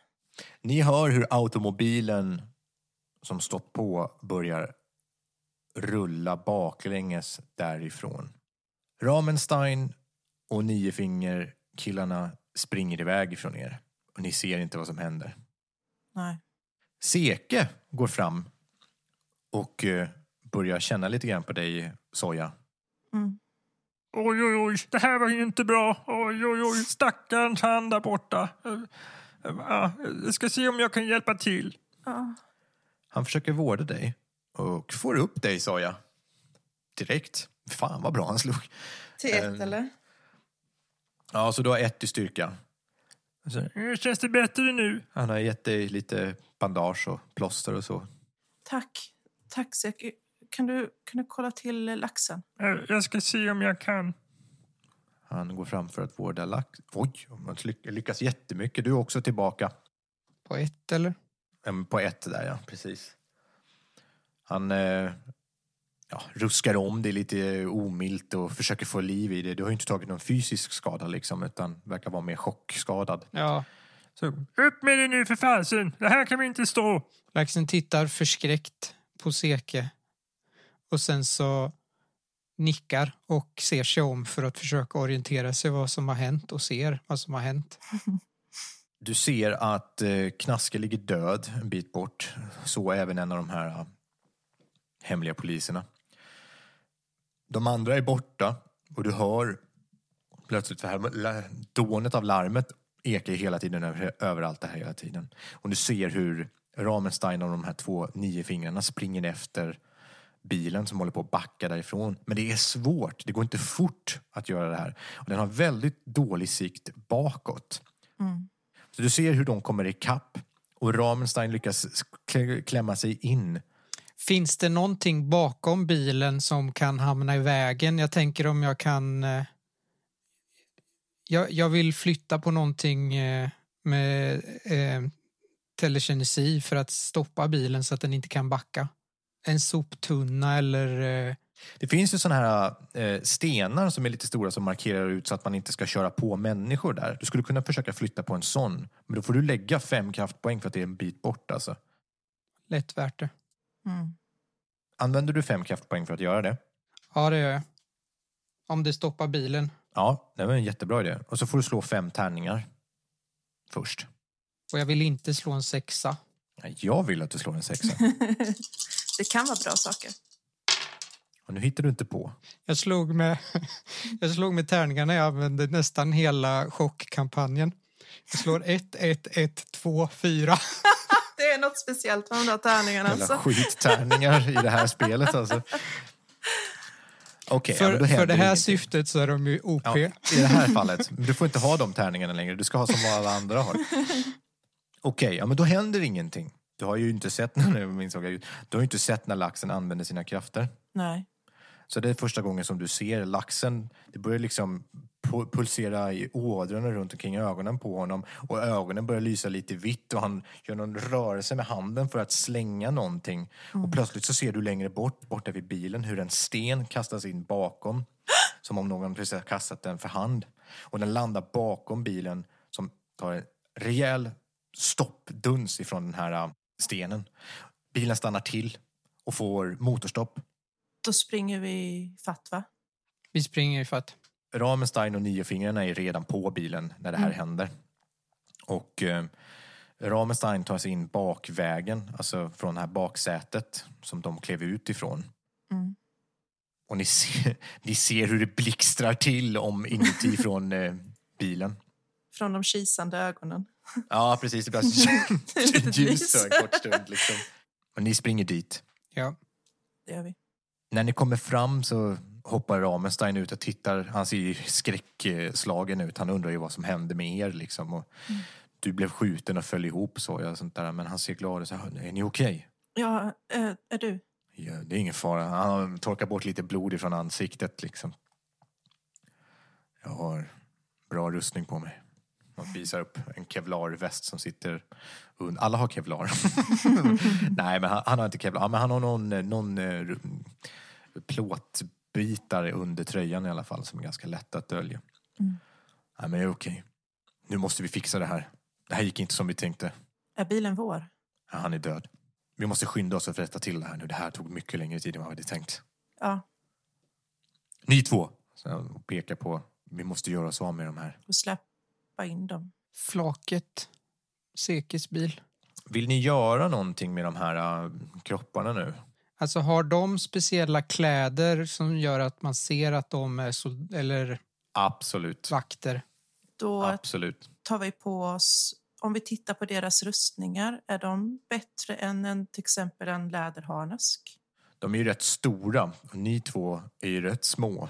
Ni hör hur automobilen som stått på börjar rulla baklänges därifrån. Ramenstein och Niofinger killarna springer iväg ifrån er och ni ser inte vad som händer. Nej. Seke går fram och eh, börjar känna lite grann på dig, Soja. Mm. Oj, oj, oj, det här var ju inte bra. Oj, oj, oj, stackarns han där borta. Ja, Jag ska se om jag kan hjälpa till. Ja. Han försöker vårda dig och får upp dig, Soja. Direkt. Fan vad bra han slog. Till ett, Eh, eller? Ja, så du har ett i styrka. Så, Känns det bättre nu? Han har gett dig lite bandage och plåster och så. Tack. Tack, Seki. Kan du, kan du kolla till laxen? Jag ska se om jag kan. Han går fram för att vårda lax. Oj, man lyck- lyckas jättemycket. Du är också tillbaka. På ett eller? Em, På ett där, ja. Precis. Han eh, ja, ruskar om det lite omilt och försöker få liv i det. Du har ju inte tagit någon fysisk skada liksom, utan verkar vara mer chockskadad. Ja. Så, upp med det nu för fasen! Det här kan vi inte stå. Laxen tittar förskräckt på Seke. Och sen så nickar och ser sig om för att försöka orientera sig vad som har hänt och ser vad som har hänt. Du ser att eh, Knaske ligger död en bit bort. Så även en av de här eh, hemliga poliserna. De andra är borta och du hör plötsligt för här, dånet av larmet ekar hela tiden över, överallt det här hela tiden. Och du ser hur Ramenstein och de här två nio fingrarna springer efter bilen som håller på att backa därifrån. Men det är svårt, det går inte fort att göra det här. Och den har väldigt dålig sikt bakåt. Mm. Så du ser hur de kommer ikapp och Ramenstein lyckas klä- klämma sig in. Finns det någonting bakom bilen som kan hamna i vägen? Jag tänker om jag kan... eh, Jag, jag vill flytta på någonting eh, med eh, telekinesi för att stoppa bilen så att den inte kan backa. En soptunna eller... Eh, Det finns ju sådana här eh, stenar som är lite stora som markerar ut så att man inte ska köra på människor där. Du skulle kunna försöka flytta på en sån. Men då får du lägga fem kraftpoäng för att det är en bit bort alltså. lätt värt det. Mm. Använder du fem kraftpoäng för att göra det? Ja, det gör jag. Om det stoppar bilen. Ja, det var en jättebra idé. Och så får du slå fem tärningar först. Och jag vill inte slå en sexa. Jag vill att du slår en sexa. det kan vara bra saker. Och nu hittar du inte på. Jag slog med, jag slog med tärningarna jag använde nästan hela chockkampanjen. Jag slår 1, 1, 1, 2, 4. Det är något speciellt med de där tärningarna. Jävla Alltså. skittärningar i det här spelet alltså. Okej, ja, men För, då för det här ingenting. syftet så är de ju OP. Ja, I det här fallet. Du får inte ha de tärningarna längre. Du ska ha som alla andra har. Okej, ja, men då händer ingenting. Du har ju inte sett när, jag ju- du har ju inte sett när laxen använder sina krafter. Nej. Så det är första gången som du ser laxen. Det börjar liksom pu- pulsera i ådrorna runt omkring ögonen på honom. Och ögonen börjar lysa lite vitt och han gör någon rörelse med handen för att slänga någonting. Och plötsligt så ser du längre bort, borta vid bilen, hur en sten kastas in bakom. Som om någon precis har kastat den för hand. Och den landar bakom bilen som tar en rejäl stoppduns ifrån den här äh, stenen. Bilen stannar till och får motorstopp. Då springer vi fatt, va? Vi springer i fatt. Ramenstein och Niofingrarna är redan på bilen när det här händer. Och eh, Ramenstein tar sig in bakvägen, alltså från det här baksätet som de klev ut ifrån. Mm. Och ni ser, ni ser hur det blixtrar till om inuti från eh, bilen. Från de kisande ögonen. Ja, precis. Det blir litet ljus en kort stund. Liksom. Och ni springer dit. Ja. Det gör vi. När ni kommer fram så hoppar Ramenstein ut och tittar. Han ser ju skräckslagen ut. Han undrar ju vad som hände med er. Liksom. Och Du blev skjuten och föll ihop så, ja, sånt där. men han ser glad ut. Så, här, Är ni okej? Ja, eh, är du? Ja, det är ingen fara. Han torkar bort lite blod ifrån ansiktet. Liksom. Jag har bra rustning på mig. Han visar upp en kevlarväst som sitter under. Alla har kevlar. Nej, men han, han har inte kevlar. Men han har någon, någon eh, ru- plåtbitare under tröjan i alla fall som är ganska lätt att dölja. Mm. Nej, men det är okej. Nu måste vi fixa det här. Det här gick inte som vi tänkte. Är bilen vår? Ja, han är död. Vi måste skynda oss att rätta till det här nu. Det här tog mycket längre tid än vad vi hade tänkt. Ja, Ni två! Så jag pekar på, vi måste göra oss av med de här. och släppa in dem. Flaket. Sekis bil. Vill ni göra någonting med de här äh, kropparna nu? Alltså har de speciella kläder som gör att man ser att de är sol- eller Absolut. vakter? Då Absolut. tar vi på oss, om vi tittar på deras rustningar, är de bättre än en, till exempel en läderharnesk? De är ju rätt stora och ni två är ju rätt små.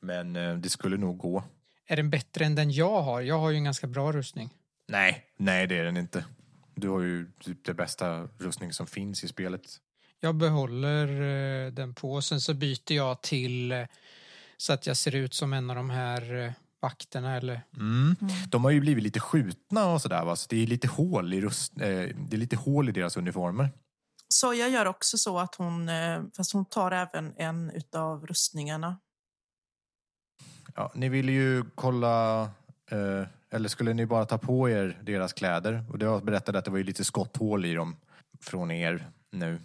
Men eh, det skulle nog gå. Är den bättre än den jag har? Jag har ju en ganska bra rustning. Nej, nej det är den inte. Du har ju typ det bästa rustning som finns i spelet. Jag behåller eh, den på. Sen så byter jag till eh, så att jag ser ut som en av de här eh, vakterna eller Mm. De har ju blivit lite skjutna och sådär va, så det är lite hål i, rust, eh, det är lite hål i deras uniformer. Soja gör också så att hon, eh, fast hon tar även en utav rustningarna. Ja, ni ville ju kolla, eh, eller skulle ni bara ta på er deras kläder? Och det berättade att det var ju lite skotthål i dem från er nu.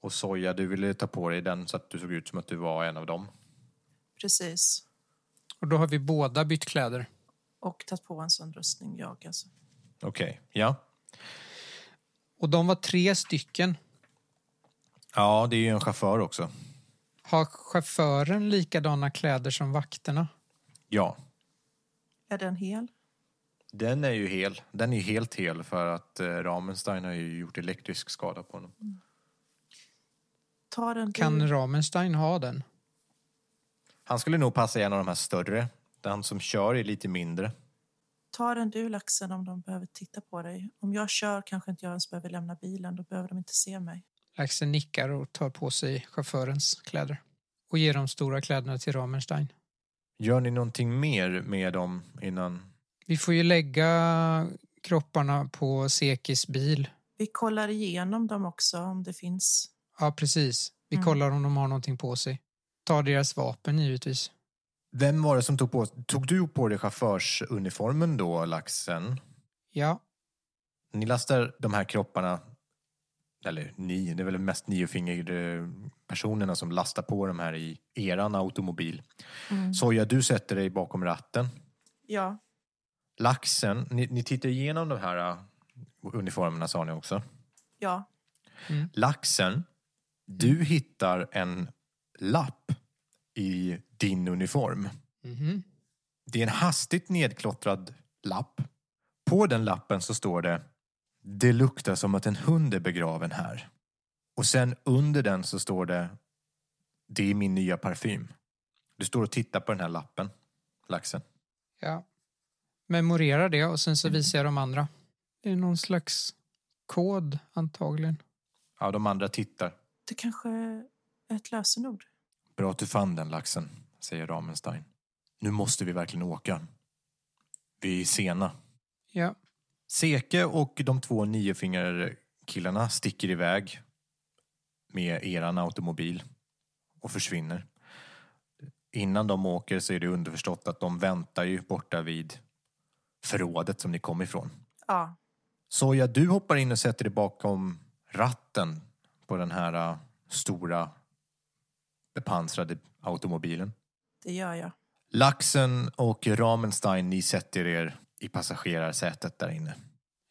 Och Soja, du ville ta på dig den så att du såg ut som att du var en av dem. Precis. och då har vi båda bytt kläder. Och tagit på en sån rustning, jag alltså. Okej, ja. Och de var tre stycken. Ja, det är ju en chaufför också. Har chauffören likadana kläder som vakterna? Ja, Är den hel? den är ju hel. Den är ju helt hel för att eh, Ramenstein har ju gjort elektrisk skada på honom. Ta den Kan du. Ramenstein ha den? Han skulle nog passa i en av de här större. Den som kör är lite mindre. Ta den du, laxen, om de behöver titta på dig. Om jag kör kanske inte jag ens behöver lämna bilen. Då behöver de inte se mig. Laxen nickar och tar på sig chaufförens kläder. Och ger de stora kläderna till Ramenstein. Gör ni någonting mer med dem innan? Vi får ju lägga kropparna på Sekis bil. Vi kollar igenom dem också om det finns. Ja, precis. Vi Mm. kollar om de har någonting på sig. Tar deras vapen givetvis. Vem var det som tog på Tog du på dig chaufförsuniformen då, Laxen? Ja, Ni lastar de här kropparna, eller ni, det är väl mest niofingerpersonerna som lastar på de här i eran automobil. Mm. Soja, du sätter dig bakom ratten. Ja, Laxen, ni, ni tittar igenom de här uh, uniformerna sa ni också. ja. Laxen, du hittar en lapp i din uniform. Mhm. Det är en hastigt nedklottrad lapp. På den lappen så står det Det luktar som att en hund är begraven här. Och sen under den så står det Det är min nya parfym. Du står och tittar på den här lappen, laxen. ja. Memorera det och sen så visar jag de andra. Det är någon slags kod antagligen. Ja, de andra tittar. Det kanske är ett lösenord. Bra att du fann den laxen, säger Ramenstein. Nu måste vi verkligen åka. Vi är sena. Ja, Seke och de två niofingerkillarna sticker iväg med eran automobil och försvinner. Innan de åker så är det underförstått att de väntar ju borta vid förrådet som ni kom ifrån. Ja, Soja, du hoppar in och sätter dig bakom ratten på den här äh, stora bepansrade automobilen. det gör jag. Laxen och Ramenstein, ni sätter er i passagerarsätet där inne.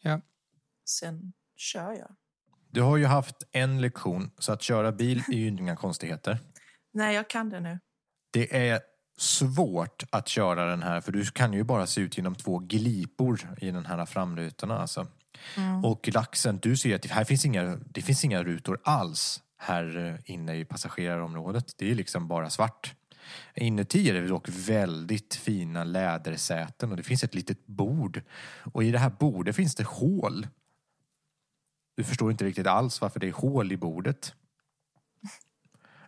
ja. Sen kör jag. Du har ju haft en lektion, så att köra bil är ju inga konstigheter. Nej, jag kan det nu. Det är svårt att köra den här för du kan ju bara se ut genom två glipor i den här framrutorna alltså. Och laxen, du ser att det, här finns inga, det finns inga rutor alls här eh, inne i passagerarområdet. Det är liksom bara svart. Inuti är det dock väldigt fina lädersäten och det finns ett litet bord. Och i det här bordet finns det hål. Du förstår inte riktigt alls varför det är hål i bordet.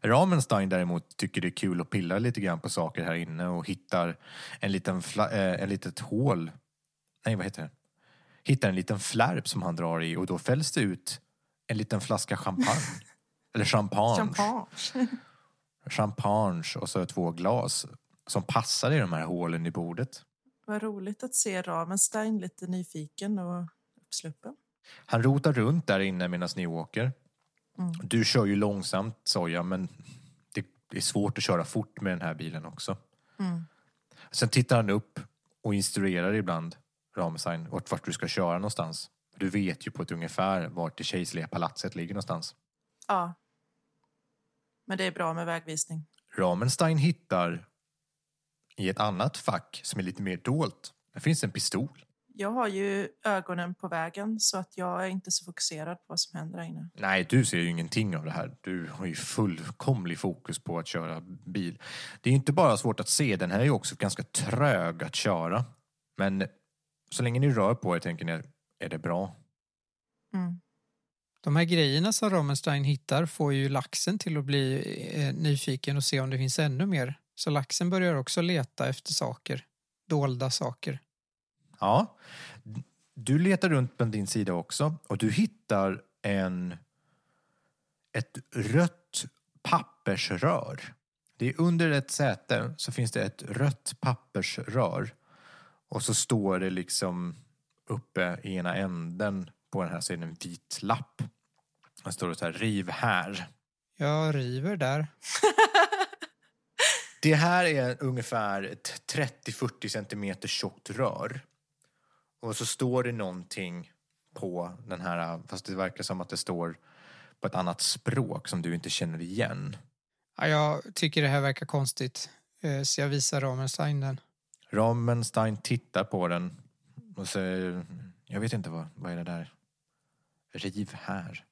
Ramenstein däremot tycker det är kul att pilla lite grann på saker här inne och hittar en liten fla- eh, en litet hål. Nej, vad heter det? Hittar en liten flärp som han drar i och då fälls det ut en liten flaska champagne. Eller champagne. Champagne. Champagne och så två glas som passar i de här hålen i bordet. Vad roligt att se Ramenstein lite nyfiken och uppsluppen. Han rotar runt där inne medan ni åker. Du kör ju långsamt, Soja, men det är svårt att köra fort med den här bilen också. Sen tittar han upp och instruerar ibland Ramstein vart, vart du ska köra någonstans. Du vet ju på ett ungefär vart det kejserliga palatset ligger någonstans. Ja. Men det är bra med vägvisning. Ramenstein hittar i ett annat fack som är lite mer dolt. Där finns en pistol. Jag har ju ögonen på vägen så att jag är inte så fokuserad på vad som händer där inne. Nej, du ser ju ingenting av det här. Du har ju fullkomlig fokus på att köra bil. Det är ju inte bara svårt att se, den här är ju också ganska trög att köra. Men så länge ni rör på er tänker ni, är det bra? Mm. De här grejerna som Ramenstein hittar får ju laxen till att bli eh, nyfiken och se om det finns ännu mer. Så laxen börjar också leta efter saker, dolda saker. Ja. Du letar runt på din sida också och du hittar en ett rött pappersrör. Det är under ett säte så finns det ett rött pappersrör och så står det liksom uppe i ena änden på den här sidan en vit lapp. Det står det så här, riv här. Jag river där. Det här är ungefär ett 30-40 centimeter tjockt rör. Och så står det någonting på den här, fast det verkar som att det står på ett annat språk som du inte känner igen. Ja, jag tycker det här verkar konstigt. Eh, Så jag visar Ramenstein den. Ramenstein tittar på den och säger, jag vet inte vad, vad är det där? Riv här.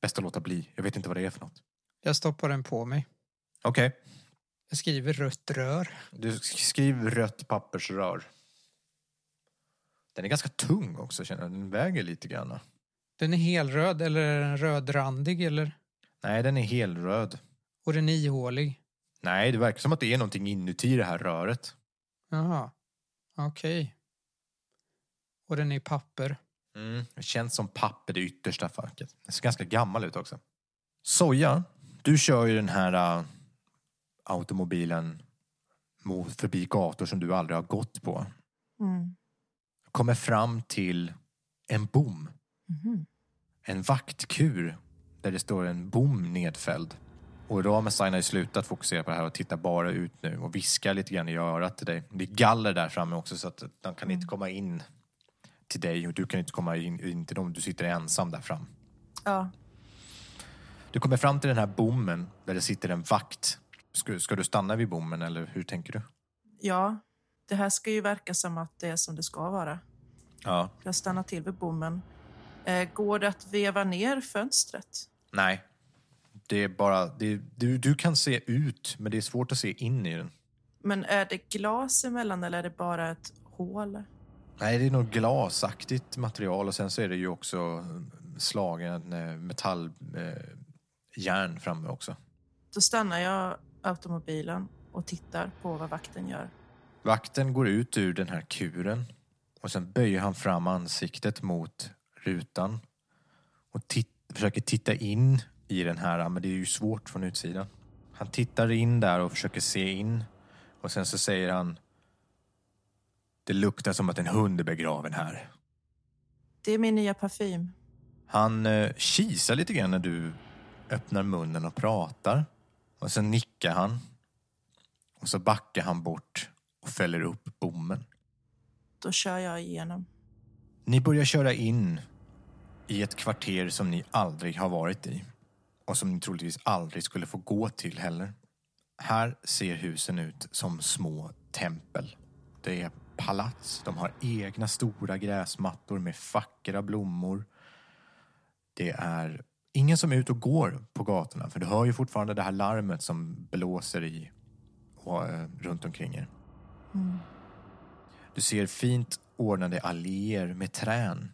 Bäst att låta bli, jag vet inte vad det är för något. Jag stoppar den på mig. Okej, Jag skriver rött rör. du skriver rött pappersrör. Den är ganska tung också känner jag, den väger lite grann. Den är helröd eller är den rödrandig eller? Nej, den är helröd. Och den är ihålig. Nej, det verkar som att det är någonting inuti det här röret. Jaha. Okej. Och den är papper. Mm, det känns som papper, det yttersta facket. Det ser ganska gammal ut också. Soja, du kör ju den här uh, automobilen mot, förbi gator som du aldrig har gått på. Mm. Kommer fram till en bom. Mhm. En vaktkur där det står en bom nedfälld. Och Ramestein har ju slutat fokusera på det här och tittar bara ut nu och viskar lite grann i örat till dig. Det är galler där framme också så att de kan inte komma in till dig och du kan inte komma in, in till dem. Du sitter ensam där fram. Ja. Du kommer fram till den här bommen där det sitter en vakt. Ska, ska du stanna vid bommen eller hur tänker du? ja, det här ska ju verka som att det är som det ska vara. Ja. Jag stannar till vid bommen. Eh, går det att veva ner fönstret? Nej. Det är bara, det, du, du kan se ut men det är svårt att se in i den. Men är det glas emellan eller är det bara ett hål? Nej, det är nog glasaktigt material och sen så är det ju också slagen eh, metalljärn eh, järn framme också. Då stannar jag automobilen och tittar på vad vakten gör. Vakten går ut ur den här kuren och sen böjer han fram ansiktet mot rutan och tit- försöker titta in i den här, men det är ju svårt från utsidan. Han tittar in där och försöker se in och sen så säger han Det luktar som att en hund är begraven här. Det är min nya parfym. Han eh, kisar lite grann när du öppnar munnen och pratar. Och sen nickar han. Och så backar han bort och fäller upp bommen. Då kör jag igenom. Ni börjar köra in i ett kvarter som ni aldrig har varit i. och som ni troligtvis aldrig skulle få gå till heller. Här ser husen ut som små tempel. Det är palats. De har egna stora gräsmattor med vackra blommor. Det är ingen som är ute och går på gatorna för du hör ju fortfarande det här larmet som blåser i och, eh, runt omkring er. Du ser fint ordnade alléer med trän.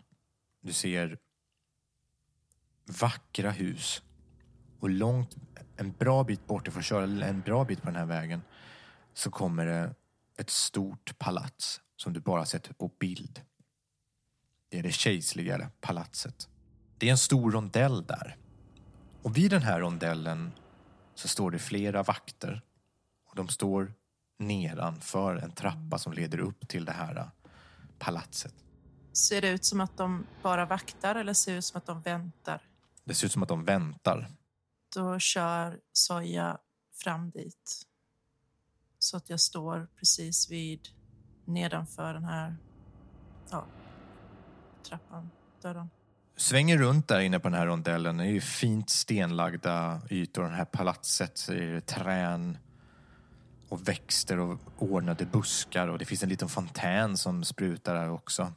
Du ser vackra hus. Och långt, en bra bit bort, du får köra en bra bit på den här vägen, så kommer det ett stort palats som du bara sett på bild. Det är det kejserliga palatset. Det är en stor rondell där. Och vid den här rondellen så står det flera vakter. Och de står nedanför en trappa som leder upp till det här palatset. Ser det ut som att de bara vaktar eller ser det ut som att de väntar? Det ser ut som att de väntar. Då kör Soja fram dit. Så att jag står precis vid nedanför den här ja, trappan, dörren. Svänger runt där inne på den här rondellen. Det är ju fint stenlagda ytor. Det här palatset så är det trän och växter och ordnade buskar och det finns en liten fontän som sprutar där också.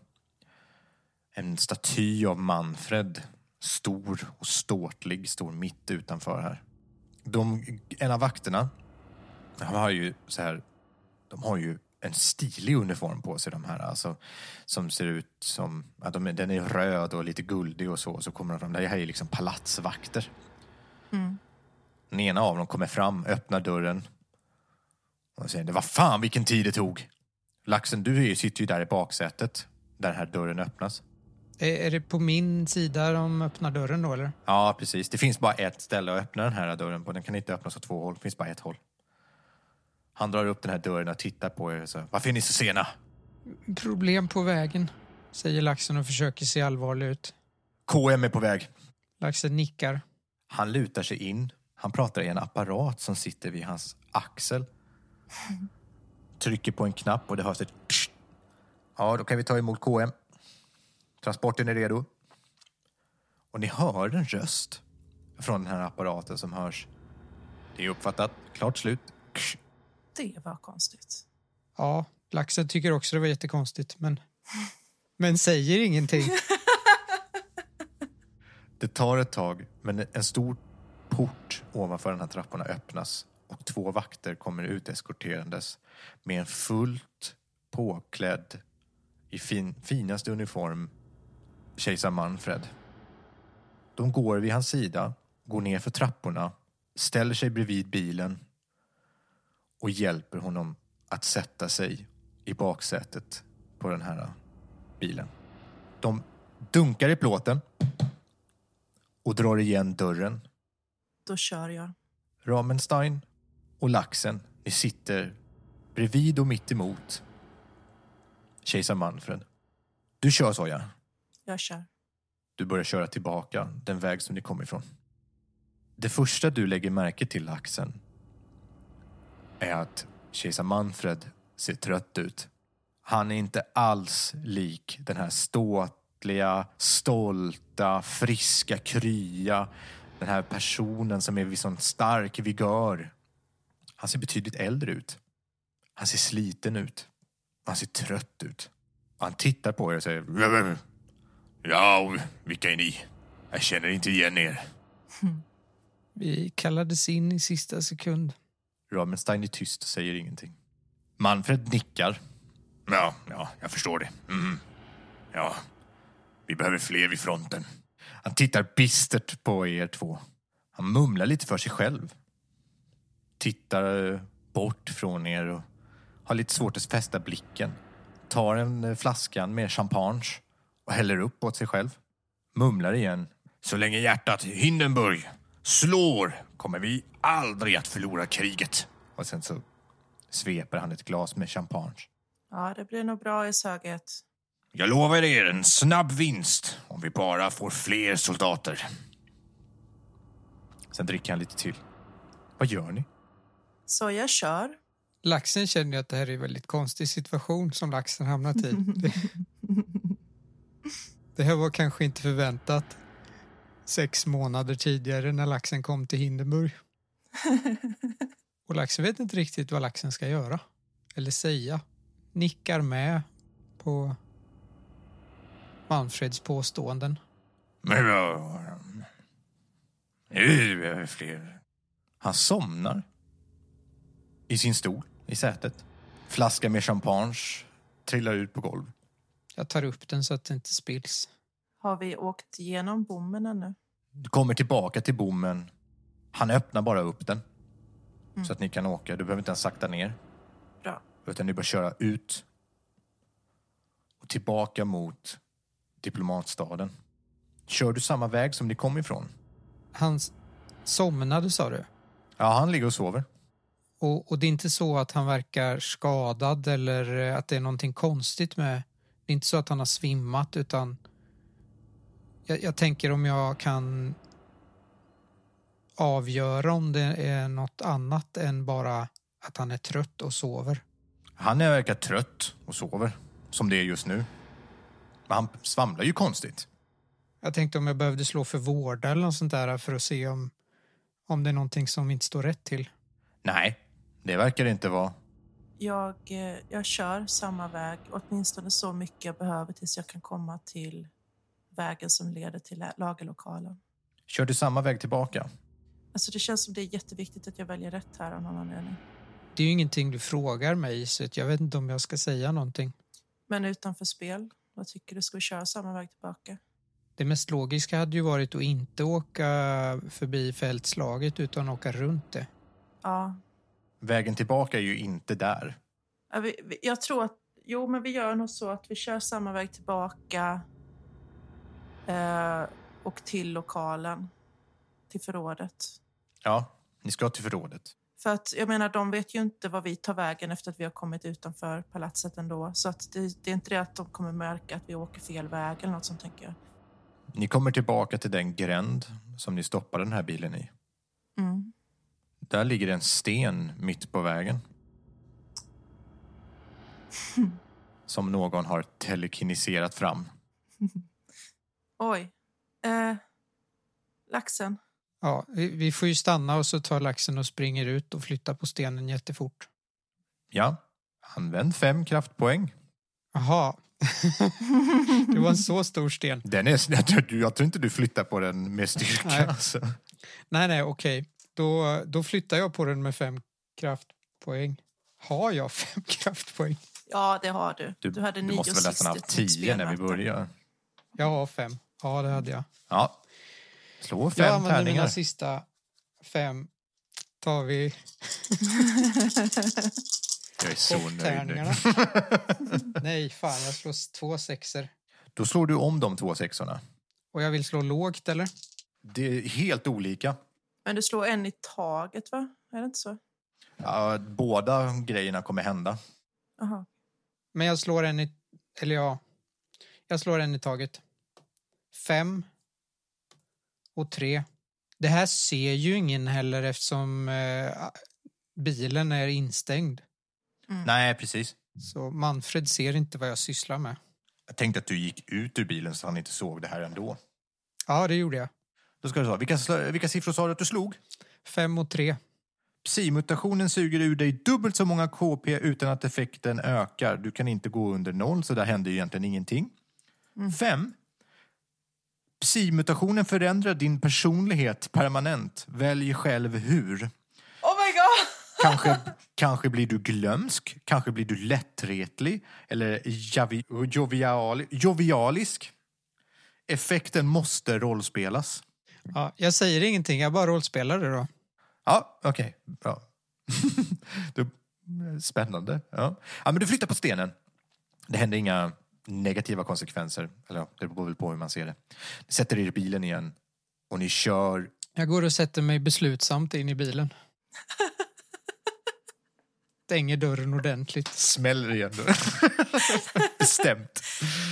En staty av Manfred, stor och ståtlig, står mitt utanför här. De, en av vakterna, han har ju så här, de har ju en stilig uniform på sig de här, alltså, som ser ut som, ja, de, den är röd och lite guldig och så, så kommer de fram, det här är liksom palatsvakter. Den ena av dem kommer fram, öppnar dörren och säger, det var fan vilken tid det tog. Laxen, du sitter ju där i baksätet, där den här dörren öppnas. Är, är det på min sida de öppnar dörren då eller? Ja, precis. Det finns bara ett ställe att öppna den här dörren på. Den kan inte öppnas åt två håll. Det finns bara ett håll. Han drar upp den här dörren och tittar på er säger, varför är ni så sena? Problem på vägen, säger laxen och försöker se allvarlig ut. KM är på väg. Laxen nickar. Han lutar sig in. Han pratar i en apparat som sitter vid hans axel. Trycker på en knapp och det hörs ett pssst. Ja, då kan vi ta emot KM. Transporten är redo. Och ni hör en röst från den här apparaten som hörs. Det är uppfattat. Klart slut. Det var konstigt. Ja, laxen tycker också det var jättekonstigt men, men säger ingenting. Det tar ett tag, men en stor port ovanför den här trapporna öppnas och två vakter kommer ut eskorterandes med en fullt påklädd i fin, finaste uniform kejsar Manfred. De går vid hans sida, går ner för trapporna, ställer sig bredvid bilen och hjälper honom att sätta sig i baksätet på den här bilen. De dunkar i plåten och drar igen dörren. Då kör jag. Ramenstein och laxen, ni sitter bredvid och mitt emot kejsar Manfred. Du kör Soja. Jag kör. Du börjar köra tillbaka den väg som ni kom ifrån. Det första du lägger märke till laxen är att kejsar Manfred ser trött ut. Han är inte alls lik den här ståtliga, stolta, friska, krya. Den här personen som är vid sån stark vigör. Han ser betydligt äldre ut. Han ser sliten ut. Han ser trött ut. Han tittar på er och säger Ja, vilka är ni? Jag känner inte igen er. Vi kallades in i sista sekund. Ramenstein är tyst och säger ingenting. Manfred nickar. Ja, ja, jag förstår det. Mm. Ja, vi behöver fler vid fronten. Han tittar bistert på er två. Han mumlar lite för sig själv. Tittar eh, bort från er och har lite svårt att fästa blicken. Tar en eh, flaskan med champagne och häller upp åt sig själv. Mumlar igen. Så länge hjärtat Hindenburg slår kommer vi aldrig att förlora kriget. Och sen så sveper han ett glas med champagne. Ja, det blir nog bra i söget. Jag lovar er en snabb vinst om vi bara får fler soldater. Sen dricker han lite till. Vad gör ni? Så jag kör. Laxen känner ju att det här är en väldigt konstig situation som laxen hamnat i. Det, det här var kanske inte förväntat. Sex månader tidigare när laxen kom till Hindenburg. Och laxen vet inte riktigt vad laxen ska göra. Eller säga. Nickar med på Manfreds påståenden. Men vad... Nu vi fler. Han somnar. I sin stol, i sätet. Flaska med champagne trillar ut på golv. Jag tar upp den så att det inte spills. Har vi åkt igenom bommen ännu? Du kommer tillbaka till bommen. Han öppnar bara upp den. Mm. Så att ni kan åka. Du behöver inte ens sakta ner. Bra. Utan ni bara köra ut. Och tillbaka mot diplomatstaden. Kör du samma väg som ni kom ifrån? Han somnade sa du? Ja, han ligger och sover. Och, och det är inte så att han verkar skadad eller eh, att det är någonting konstigt med... Det är inte så att han har svimmat utan... Jag, jag tänker om jag kan avgöra om det är något annat än bara att han är trött och sover. Han är verkar trött och sover. Som det är just nu. Men han svamlar ju konstigt. Jag tänkte om jag behövde slå för vård eller något sånt där för att se om, om det är någonting som inte står rätt till. Nej, det verkar det inte vara. Jag, eh, jag kör samma väg, åtminstone så mycket jag behöver tills jag kan komma till vägen som leder till lagerlokalen. Kör du samma väg tillbaka? Alltså det känns som det är jätteviktigt att jag väljer rätt här av någon anledning. Det är ju ingenting du frågar mig så att jag vet inte om jag ska säga någonting. Men utanför spel, vad tycker du? Ska vi köra samma väg tillbaka? Det mest logiska hade ju varit att inte åka förbi fältslaget utan åka runt det. Ja, Vägen tillbaka är ju inte där. Jag tror att... Jo, men vi gör nog så att vi kör samma väg tillbaka eh, och till lokalen, till förrådet. Ja, ni ska till förrådet. För att jag menar, de vet ju inte vad vi tar vägen efter att vi har kommit utanför palatset ändå. Så att det, det är inte det att de kommer märka att vi åker fel väg eller något sånt tänker jag. Ni kommer tillbaka till den gränd som ni stoppade den här bilen i. Mm. Där ligger en sten mitt på vägen. Som någon har telekiniserat fram. Oj. Eh, laxen. Ja, vi, vi får ju stanna och så tar laxen och springer ut och flyttar på stenen jättefort. Ja, använd fem kraftpoäng. Jaha. det var en så stor sten. Den är, jag, tror, jag tror inte du flyttar på den med styrka. Nej. Alltså. Nej, nej, okej. Då, då flyttar jag på den med fem kraftpoäng. Har jag fem kraftpoäng? Ja, det har du. Du, Du, hade du nio måste väl nästan ha ditt tio när vi börjar. Jag har fem. Ja, det hade jag. Ja. Slå Jag fem använder tärningar. mina sista fem. Tar vi Jag är så nöjd nu. Nej, fan, jag slår två sexer. Då slår du om de två sexorna. Och jag vill slå lågt, eller? Det är helt olika. Men du slår en i taget, va? Är det inte så? Ja, båda grejerna kommer hända. Aha. Men jag slår en i... Eller ja, jag slår en i taget. Fem och tre. Det här ser ju ingen heller eftersom eh, bilen är instängd. Nej, precis. Så Manfred ser inte vad jag sysslar med. Jag tänkte att du gick ut ur bilen så han inte såg det här ändå. Ja, det gjorde jag. Då ska du säga, vilka, vilka siffror sa du att du slog? Fem och tre. Psi-mutationen suger ur dig dubbelt så många KP utan att effekten ökar. Du kan inte gå under noll, så där händer ju egentligen ingenting. Fem. Psi-mutationen förändrar din personlighet permanent. Välj själv hur. Oh my god! Kanske, kanske blir du glömsk, kanske blir du lättretlig eller javi, jovial, jovialisk. Effekten måste rollspelas. Ja, jag säger ingenting, jag bara rollspelar det då. Ja, okej. Bra. Då- Spännande. Ja. ja, men du flyttar på stenen. Det händer inga negativa konsekvenser. Eller det beror väl på hur man ser det. Ni sätter er i bilen igen och ni kör. Jag går och sätter mig beslutsamt in i bilen. Stänger dörren ordentligt. Smäller igen. då. Bestämt.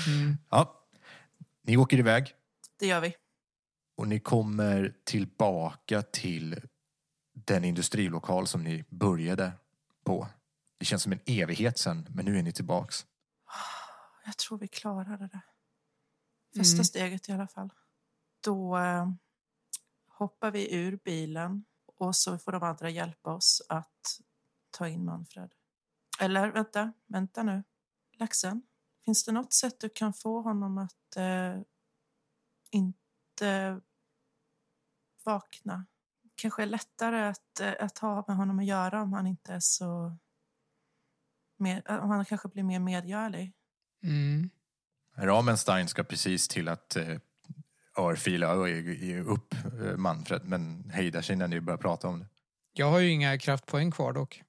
Mm. Ja. Ni åker iväg Det gör vi. och ni kommer tillbaka till den industrilokal som ni började på. Det känns som en evighet sen, men nu är ni tillbaks. Jag tror vi klarar det där. Första Mm. steget i alla fall. Då, eh, hoppar vi ur bilen och så får de andra hjälpa oss att ta in Manfred. Eller vänta, vänta nu. Laxen, finns det något sätt du kan få honom att eh, inte vakna? Kanske är lättare att, eh, att ha med honom att göra om han inte är så... Med, om han kanske blir mer medgörlig. Mm. Ramenstein ska precis till att eh, örfila upp eh, Manfred men hejdar sig när ni börjar prata om det. Jag har ju inga kraftpoäng kvar dock.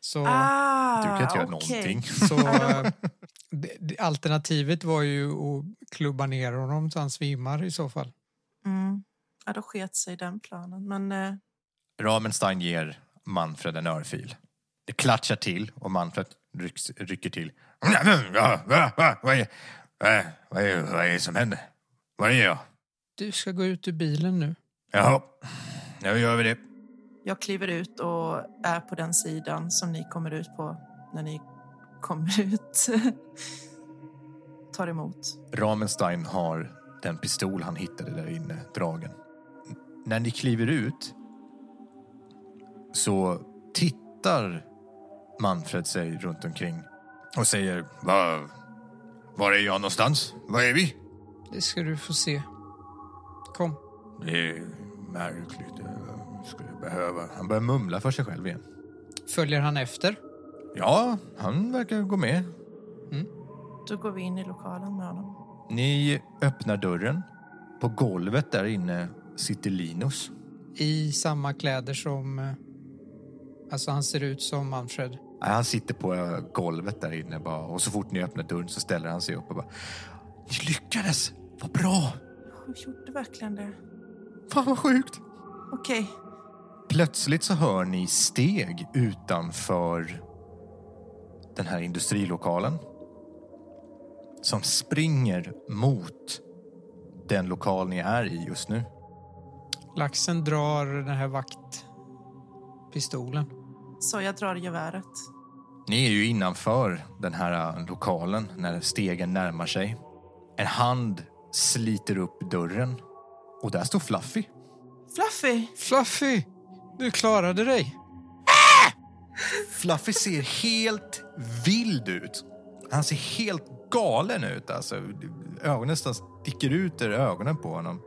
Så, Ah, Du kan inte göra okej. någonting. så eh, alternativet var ju att klubba ner honom så han svimmar i så fall. Mm. Ja, då sket sig den planen. Men eh, Ramenstein ger Manfred en örfil. Det klatschar till och Manfred rycks, rycker till. Ja, va, va, vad, är, va, vad, är, vad är det som händer? Vad är jag? Du ska gå ut ur bilen nu. Jaha, nu gör vi det. jag kliver ut och är på den sidan som ni kommer ut på när ni kommer ut. Tar emot. Ramenstein har den pistol han hittade där inne dragen. N- När ni kliver ut så tittar Manfred sig runt omkring och säger var, var är jag någonstans? Var är vi? Det ska du få se. Kom. Det är märkligt. Jag skulle behöva... Han börjar mumla för sig själv igen. Följer han efter? Ja, han verkar gå med. Då går vi in i lokalen med honom. Ni öppnar dörren. På golvet där inne sitter Linus. I samma kläder som... Alltså han ser ut som Manfred. Nej, Han sitter på golvet där inne bara, och så fort ni öppnar dörren så ställer han sig upp och bara Ni lyckades! Vad bra! Jag gjorde verkligen det. Fan vad sjukt! Okej, Plötsligt så hör ni steg utanför den här industrilokalen som springer mot den lokal ni är i just nu. Laxen drar den här vaktpistolen. Så jag drar geväret. Ni är ju innanför den här äh, lokalen när stegen närmar sig. En hand sliter upp dörren och där står Fluffy. Fluffy! Fluffy! Du klarade dig. Fluffy ser helt vild ut. Han ser helt galen ut. Alltså. Ögonen nästan sticker ut ur ögonen på honom.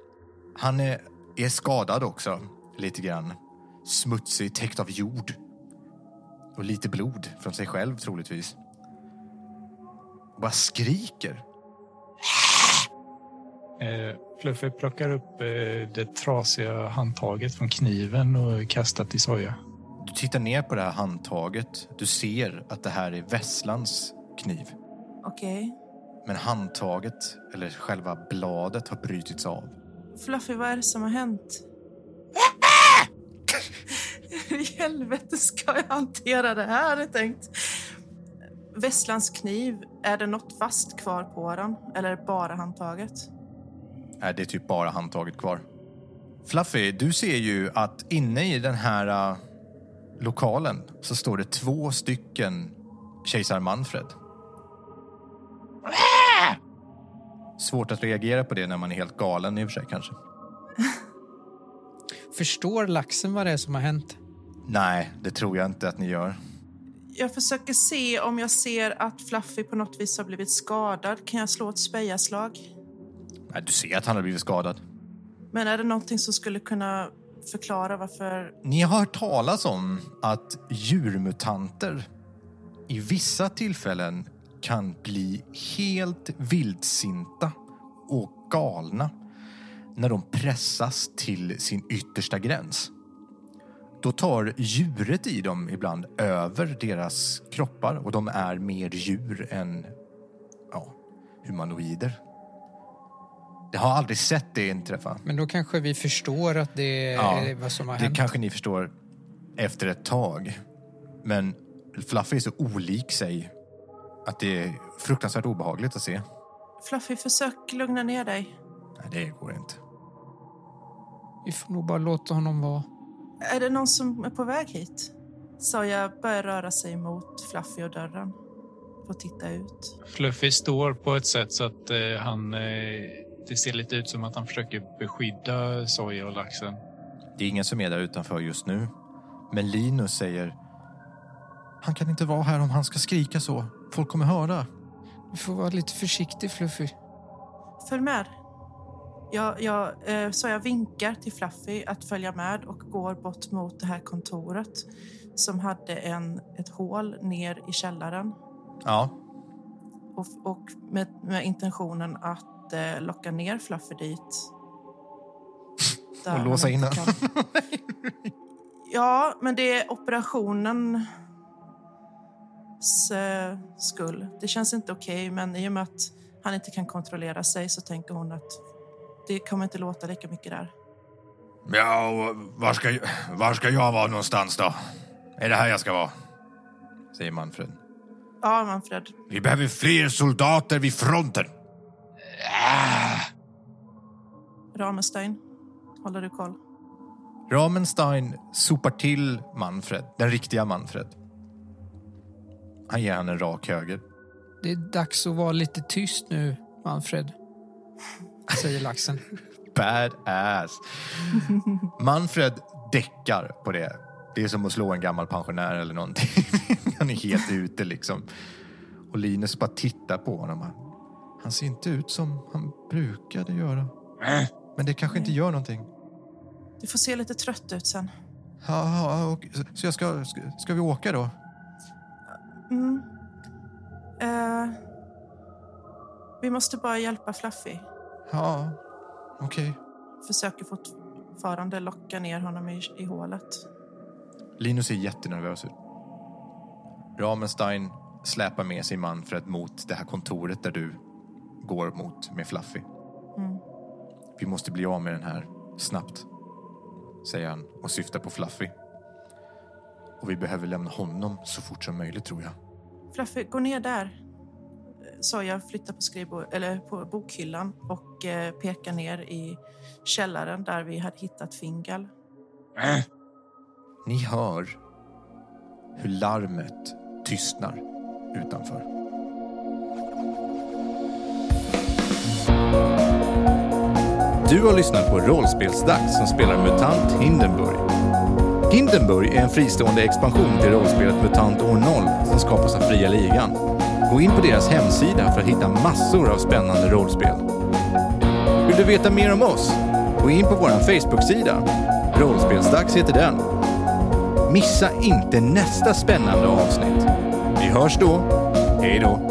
Han är, är skadad också, lite grann. Smutsig, täckt av jord. Och lite blod från sig själv, troligtvis. Bara skriker. Eh, Fluffy plockar upp eh, det trasiga handtaget från kniven och kastar till Soja. Du tittar ner på det här handtaget. Du ser att det här är Vesslans kniv. Okej. Men handtaget, eller själva bladet, har brutits av. Fluffy, vad är det som har hänt? Hur i helvete ska jag hantera det här? jag tänkt. Vesslans kniv, är det något fast kvar på den? Eller bara handtaget? Nej, det är typ bara handtaget kvar. Fluffy, du ser ju att inne i den här äh, lokalen så står det två stycken kejsar Manfred. Svårt att reagera på det när man är helt galen i och för sig kanske. Förstår laxen vad det är som har hänt? Nej, det tror jag inte att ni gör. Jag försöker se om jag ser att Fluffy på något vis har blivit skadad. Kan jag slå ett spejaslag? Nej, du ser att han har blivit skadad. Men är det någonting som skulle kunna förklara varför... Ni har hört talas om att djurmutanter i vissa tillfällen kan bli helt vildsinta och galna när de pressas till sin yttersta gräns. Då tar djuret i dem ibland över deras kroppar och de är mer djur än ja, humanoider. Jag har aldrig sett det inträffa. Men då kanske vi förstår att det är Ja, vad som har Det hänt. kanske ni förstår efter ett tag. Men Fluffy är så olik sig att det är fruktansvärt obehagligt att se. Fluffy, försök lugna ner dig. Nej, det går inte. Vi får nog bara låta honom vara. Är det någon som är på väg hit? Soja börjar röra sig mot Fluffy och dörren. Får titta ut. Fluffy står på ett sätt så att eh, han... Eh, det ser lite ut som att han försöker beskydda Soja och laxen. Det är ingen som är där utanför just nu. Men Linus säger han kan inte vara här om han ska skrika så. Folk kommer höra. Du får vara lite försiktig Fluffy. Följ med. Jag, jag, eh, så jag vinkar till Fluffy att följa med och går bort mot det här kontoret som hade en, ett hål ner i källaren Ja, och, och med, med intentionen att eh, locka ner Fluffy dit. Och låsa in kan- Ja, men det är operationen eh, skull. Det känns inte okej, men i och med att han inte kan kontrollera sig så tänker hon att det kommer inte låta lika mycket där. Ja, och var ska, var ska jag vara någonstans då? Är det här jag ska vara? Säger Manfred. Ja, Manfred. Vi behöver fler soldater vid fronten. Ramenstein, håller du koll? Ramenstein sopar till Manfred, den riktiga Manfred. Han ger han en rak höger. Det är dags att vara lite tyst nu, Manfred. Säger laxen. Badass. Manfred däckar på det. Det är som att slå en gammal pensionär eller någonting. Han är helt ute liksom. Och Linus bara tittar på honom. Han ser inte ut som han brukade göra. Men det kanske inte gör någonting. Du får se lite trött ut sen. Ja, ja, och- så jag ska, ska, ska vi åka då? Mm. Eh, vi måste bara hjälpa Fluffy. Ja, okej. Försöker fortfarande locka ner honom i, i hålet. Linus är jättenervös ut. Ramenstein släpar med sig Manfred mot det här kontoret där du går mot med Fluffy. Mm. Vi måste bli av med den här snabbt, säger han och syftar på Fluffy. Och vi behöver lämna honom så fort som möjligt tror jag. Fluffy, gå ner där. Så jag flyttar på, skrivbord, eller på bokhyllan och eh, pekar ner i källaren där vi hade hittat Fingal. Ni hör hur larmet tystnar utanför. Du har lyssnat på Rollspelsdags som spelar MUTANT Hindenburg. Hindenburg är en fristående expansion till rollspelet MUTANT år 0 som skapas av Fria Ligan. Gå in på deras hemsida för att hitta massor av spännande rollspel. Vill du veta mer om oss? Gå in på vår Facebook-sida. Rollspelsdags heter den. Missa inte nästa spännande avsnitt. Vi hörs då. Hej då!